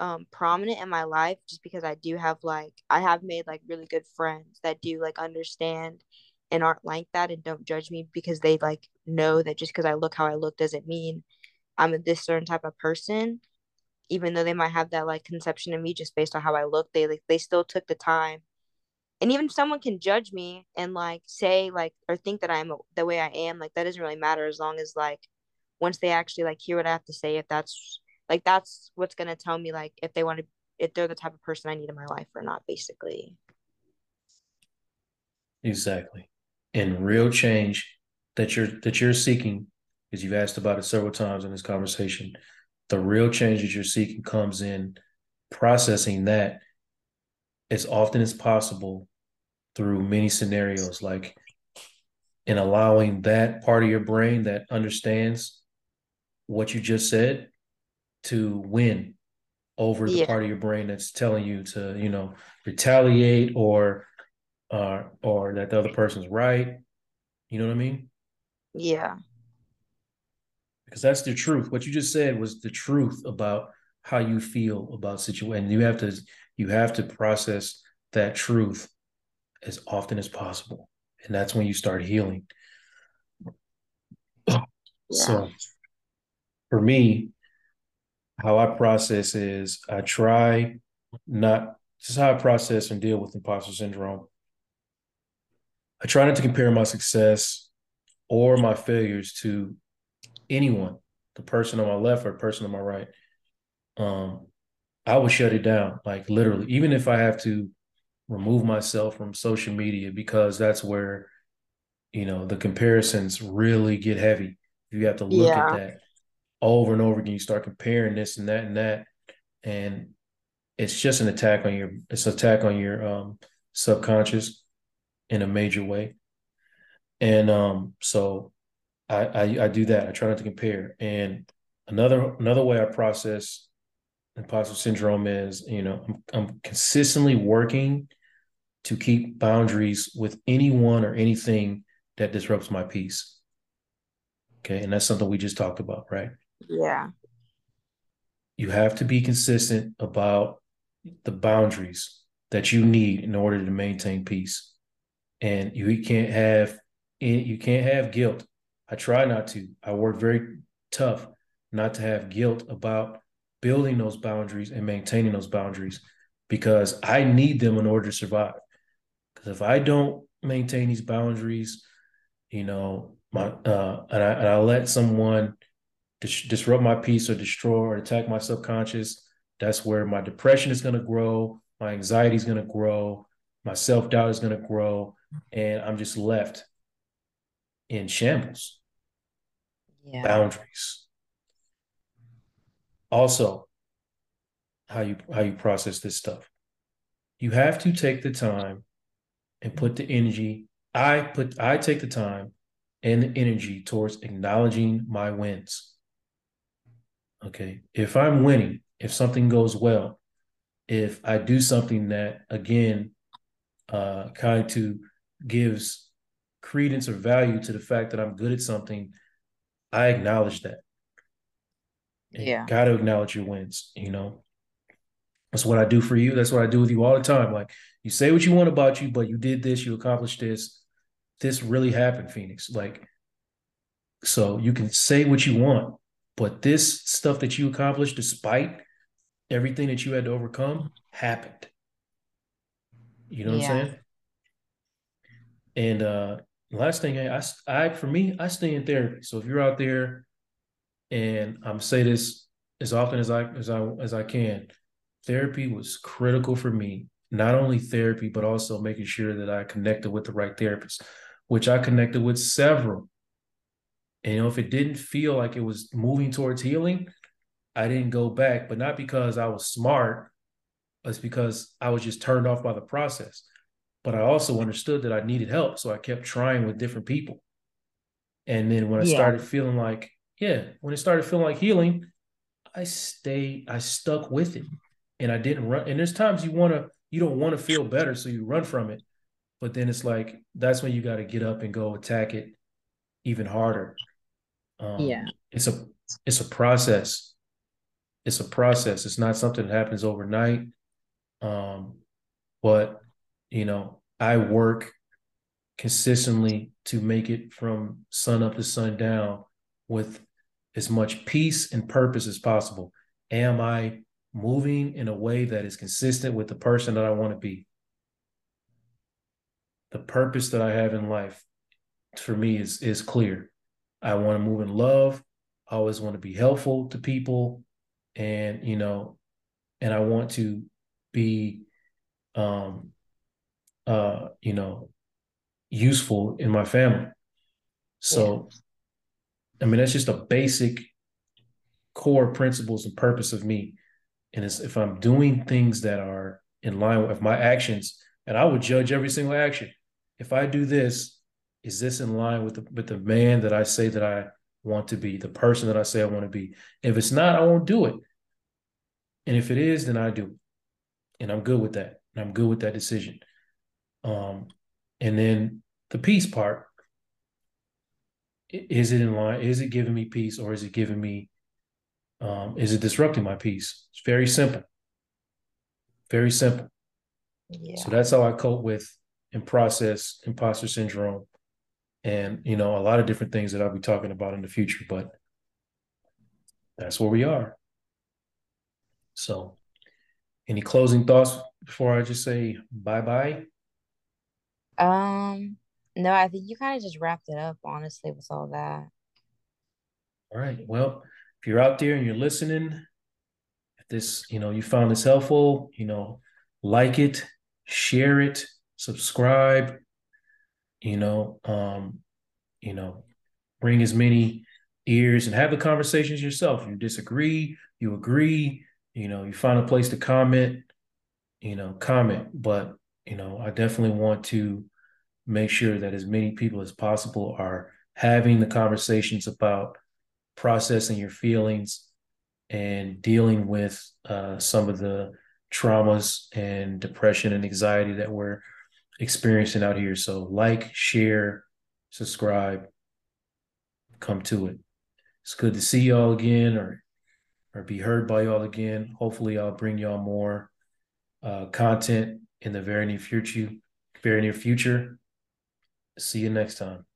[SPEAKER 3] um prominent in my life just because I do have like I have made like really good friends that do like understand and aren't like that and don't judge me because they like know that just because I look how I look doesn't mean I'm this certain type of person even though they might have that like conception of me just based on how I look, they like they still took the time. And even if someone can judge me and like say like or think that I'm the way I am, like that doesn't really matter as long as like once they actually like hear what I have to say, if that's like that's what's gonna tell me like if they want to if they're the type of person I need in my life or not, basically.
[SPEAKER 1] Exactly. And real change that you're that you're seeking, because you've asked about it several times in this conversation, the real change that you're seeking comes in processing that as often as possible through many scenarios, like in allowing that part of your brain that understands what you just said to win over the
[SPEAKER 3] Yeah.
[SPEAKER 1] part of your brain that's telling you to, you know, retaliate or uh, or that the other person's right. You know what I mean?
[SPEAKER 3] Yeah.
[SPEAKER 1] Because that's the truth. What you just said was the truth about how you feel about situation. You have to you have to process that truth as often as possible. And that's when you start healing.
[SPEAKER 3] Yeah.
[SPEAKER 1] So for me, how I process is I try not just how I process and deal with imposter syndrome. I try not to compare my success or my failures to anyone, the person on my left or the person on my right. Um, I would shut it down, like literally, even if I have to remove myself from social media because that's where you know the comparisons really get heavy. You have to look at that over and over again. You start comparing this and that and that, and it's just an attack on your it's an attack on your um, subconscious in a major way. And um, so I, I I do that. I try not to compare. And another another way I process imposter syndrome is, you know, I'm, I'm consistently working to keep boundaries with anyone or anything that disrupts my peace. Okay, and that's something we just talked about, right?
[SPEAKER 3] Yeah.
[SPEAKER 1] You have to be consistent about the boundaries that you need in order to maintain peace. And you can't have you can't have guilt. I try not to. I work very tough not to have guilt about building those boundaries and maintaining those boundaries because I need them in order to survive. Because if I don't maintain these boundaries, you know, my uh, and I and I let someone dis- disrupt my peace or destroy or attack my subconscious, that's where my depression is going to grow, my anxiety is going to grow, my self doubt is going to grow, and I'm just left in shambles.
[SPEAKER 3] Yeah.
[SPEAKER 1] Boundaries. Also, how you how you process this stuff. You have to take the time and put the energy. I put I take the time and the energy towards acknowledging my wins. Okay. If I'm winning, if something goes well, if I do something that again uh kind to gives credence or value to the fact that I'm good at something, I acknowledge that. And
[SPEAKER 3] Yeah.
[SPEAKER 1] gotta acknowledge your wins, you know. That's what I do for you. That's what I do with you all the time. Like you say what you want about you, but you did this, you accomplished this. This really happened, Phoenix. Like, so you can say what you want, but this stuff that you accomplished, despite everything that you had to overcome, happened. You know what I'm saying? And uh last thing I, I for me, I stay in therapy. So if you're out there and I'm say this as often as I as I as I can, therapy was critical for me. Not only therapy, but also making sure that I connected with the right therapist, which I connected with several. And you know, if it didn't feel like it was moving towards healing, I didn't go back, but not because I was smart, it's because I was just turned off by the process. But I also understood that I needed help. So I kept trying with different people. And then when I
[SPEAKER 2] Yeah.
[SPEAKER 1] started feeling like, yeah, when it started feeling like healing, I stayed, I stuck with it. And I didn't run. And there's times you want to, you don't want to feel better, so you run from it. But then it's like that's when you got to get up and go attack it even harder. Um,
[SPEAKER 2] Yeah.
[SPEAKER 1] it's a it's a process. It's a process. It's not something that happens overnight. Um, but you know, I work consistently to make it from sun up to sun down with as much peace and purpose as possible. Am I moving in a way that is consistent with the person that I want to be? The purpose that I have in life for me is is clear. I want to move in love. I always want to be helpful to people and you know and I want to be um uh you know useful in my family. So I mean that's just a basic core principles and purpose of me. And it's, if I'm doing things that are in line with my actions, and I would judge every single action. If I do this, is this in line with the with the man that I say that I want to be, the person that I say I want to be? If it's not, I won't do it. And if it is, then I do. And I'm good with that. And I'm good with that decision. Um, and then the peace part. Is it in line? Is it giving me peace or is it giving me um, is it disrupting my peace? It's very simple. Very simple.
[SPEAKER 2] Yeah.
[SPEAKER 1] So that's how I cope with and process imposter syndrome and you know a lot of different things that I'll be talking about in the future, but that's where we are. So any closing thoughts before I just say bye bye?
[SPEAKER 2] Um, no, I think you kind of just wrapped it up, honestly, with all that.
[SPEAKER 1] All right. Well, if you're out there and you're listening, if this, you know, you found this helpful, you know, like it, share it, subscribe, you know, um, you know, bring as many ears and have the conversations yourself. You disagree, you agree, you know, you find a place to comment, you know, comment. But, you know, I definitely want to make sure that as many people as possible are having the conversations about processing your feelings and dealing with uh, some of the traumas and depression and anxiety that we're experiencing out here. So, like, share, subscribe, come to it. It's good to see y'all again or or be heard by y'all again. Hopefully, I'll bring y'all more uh, content in the very near future. Very near future. See you next time.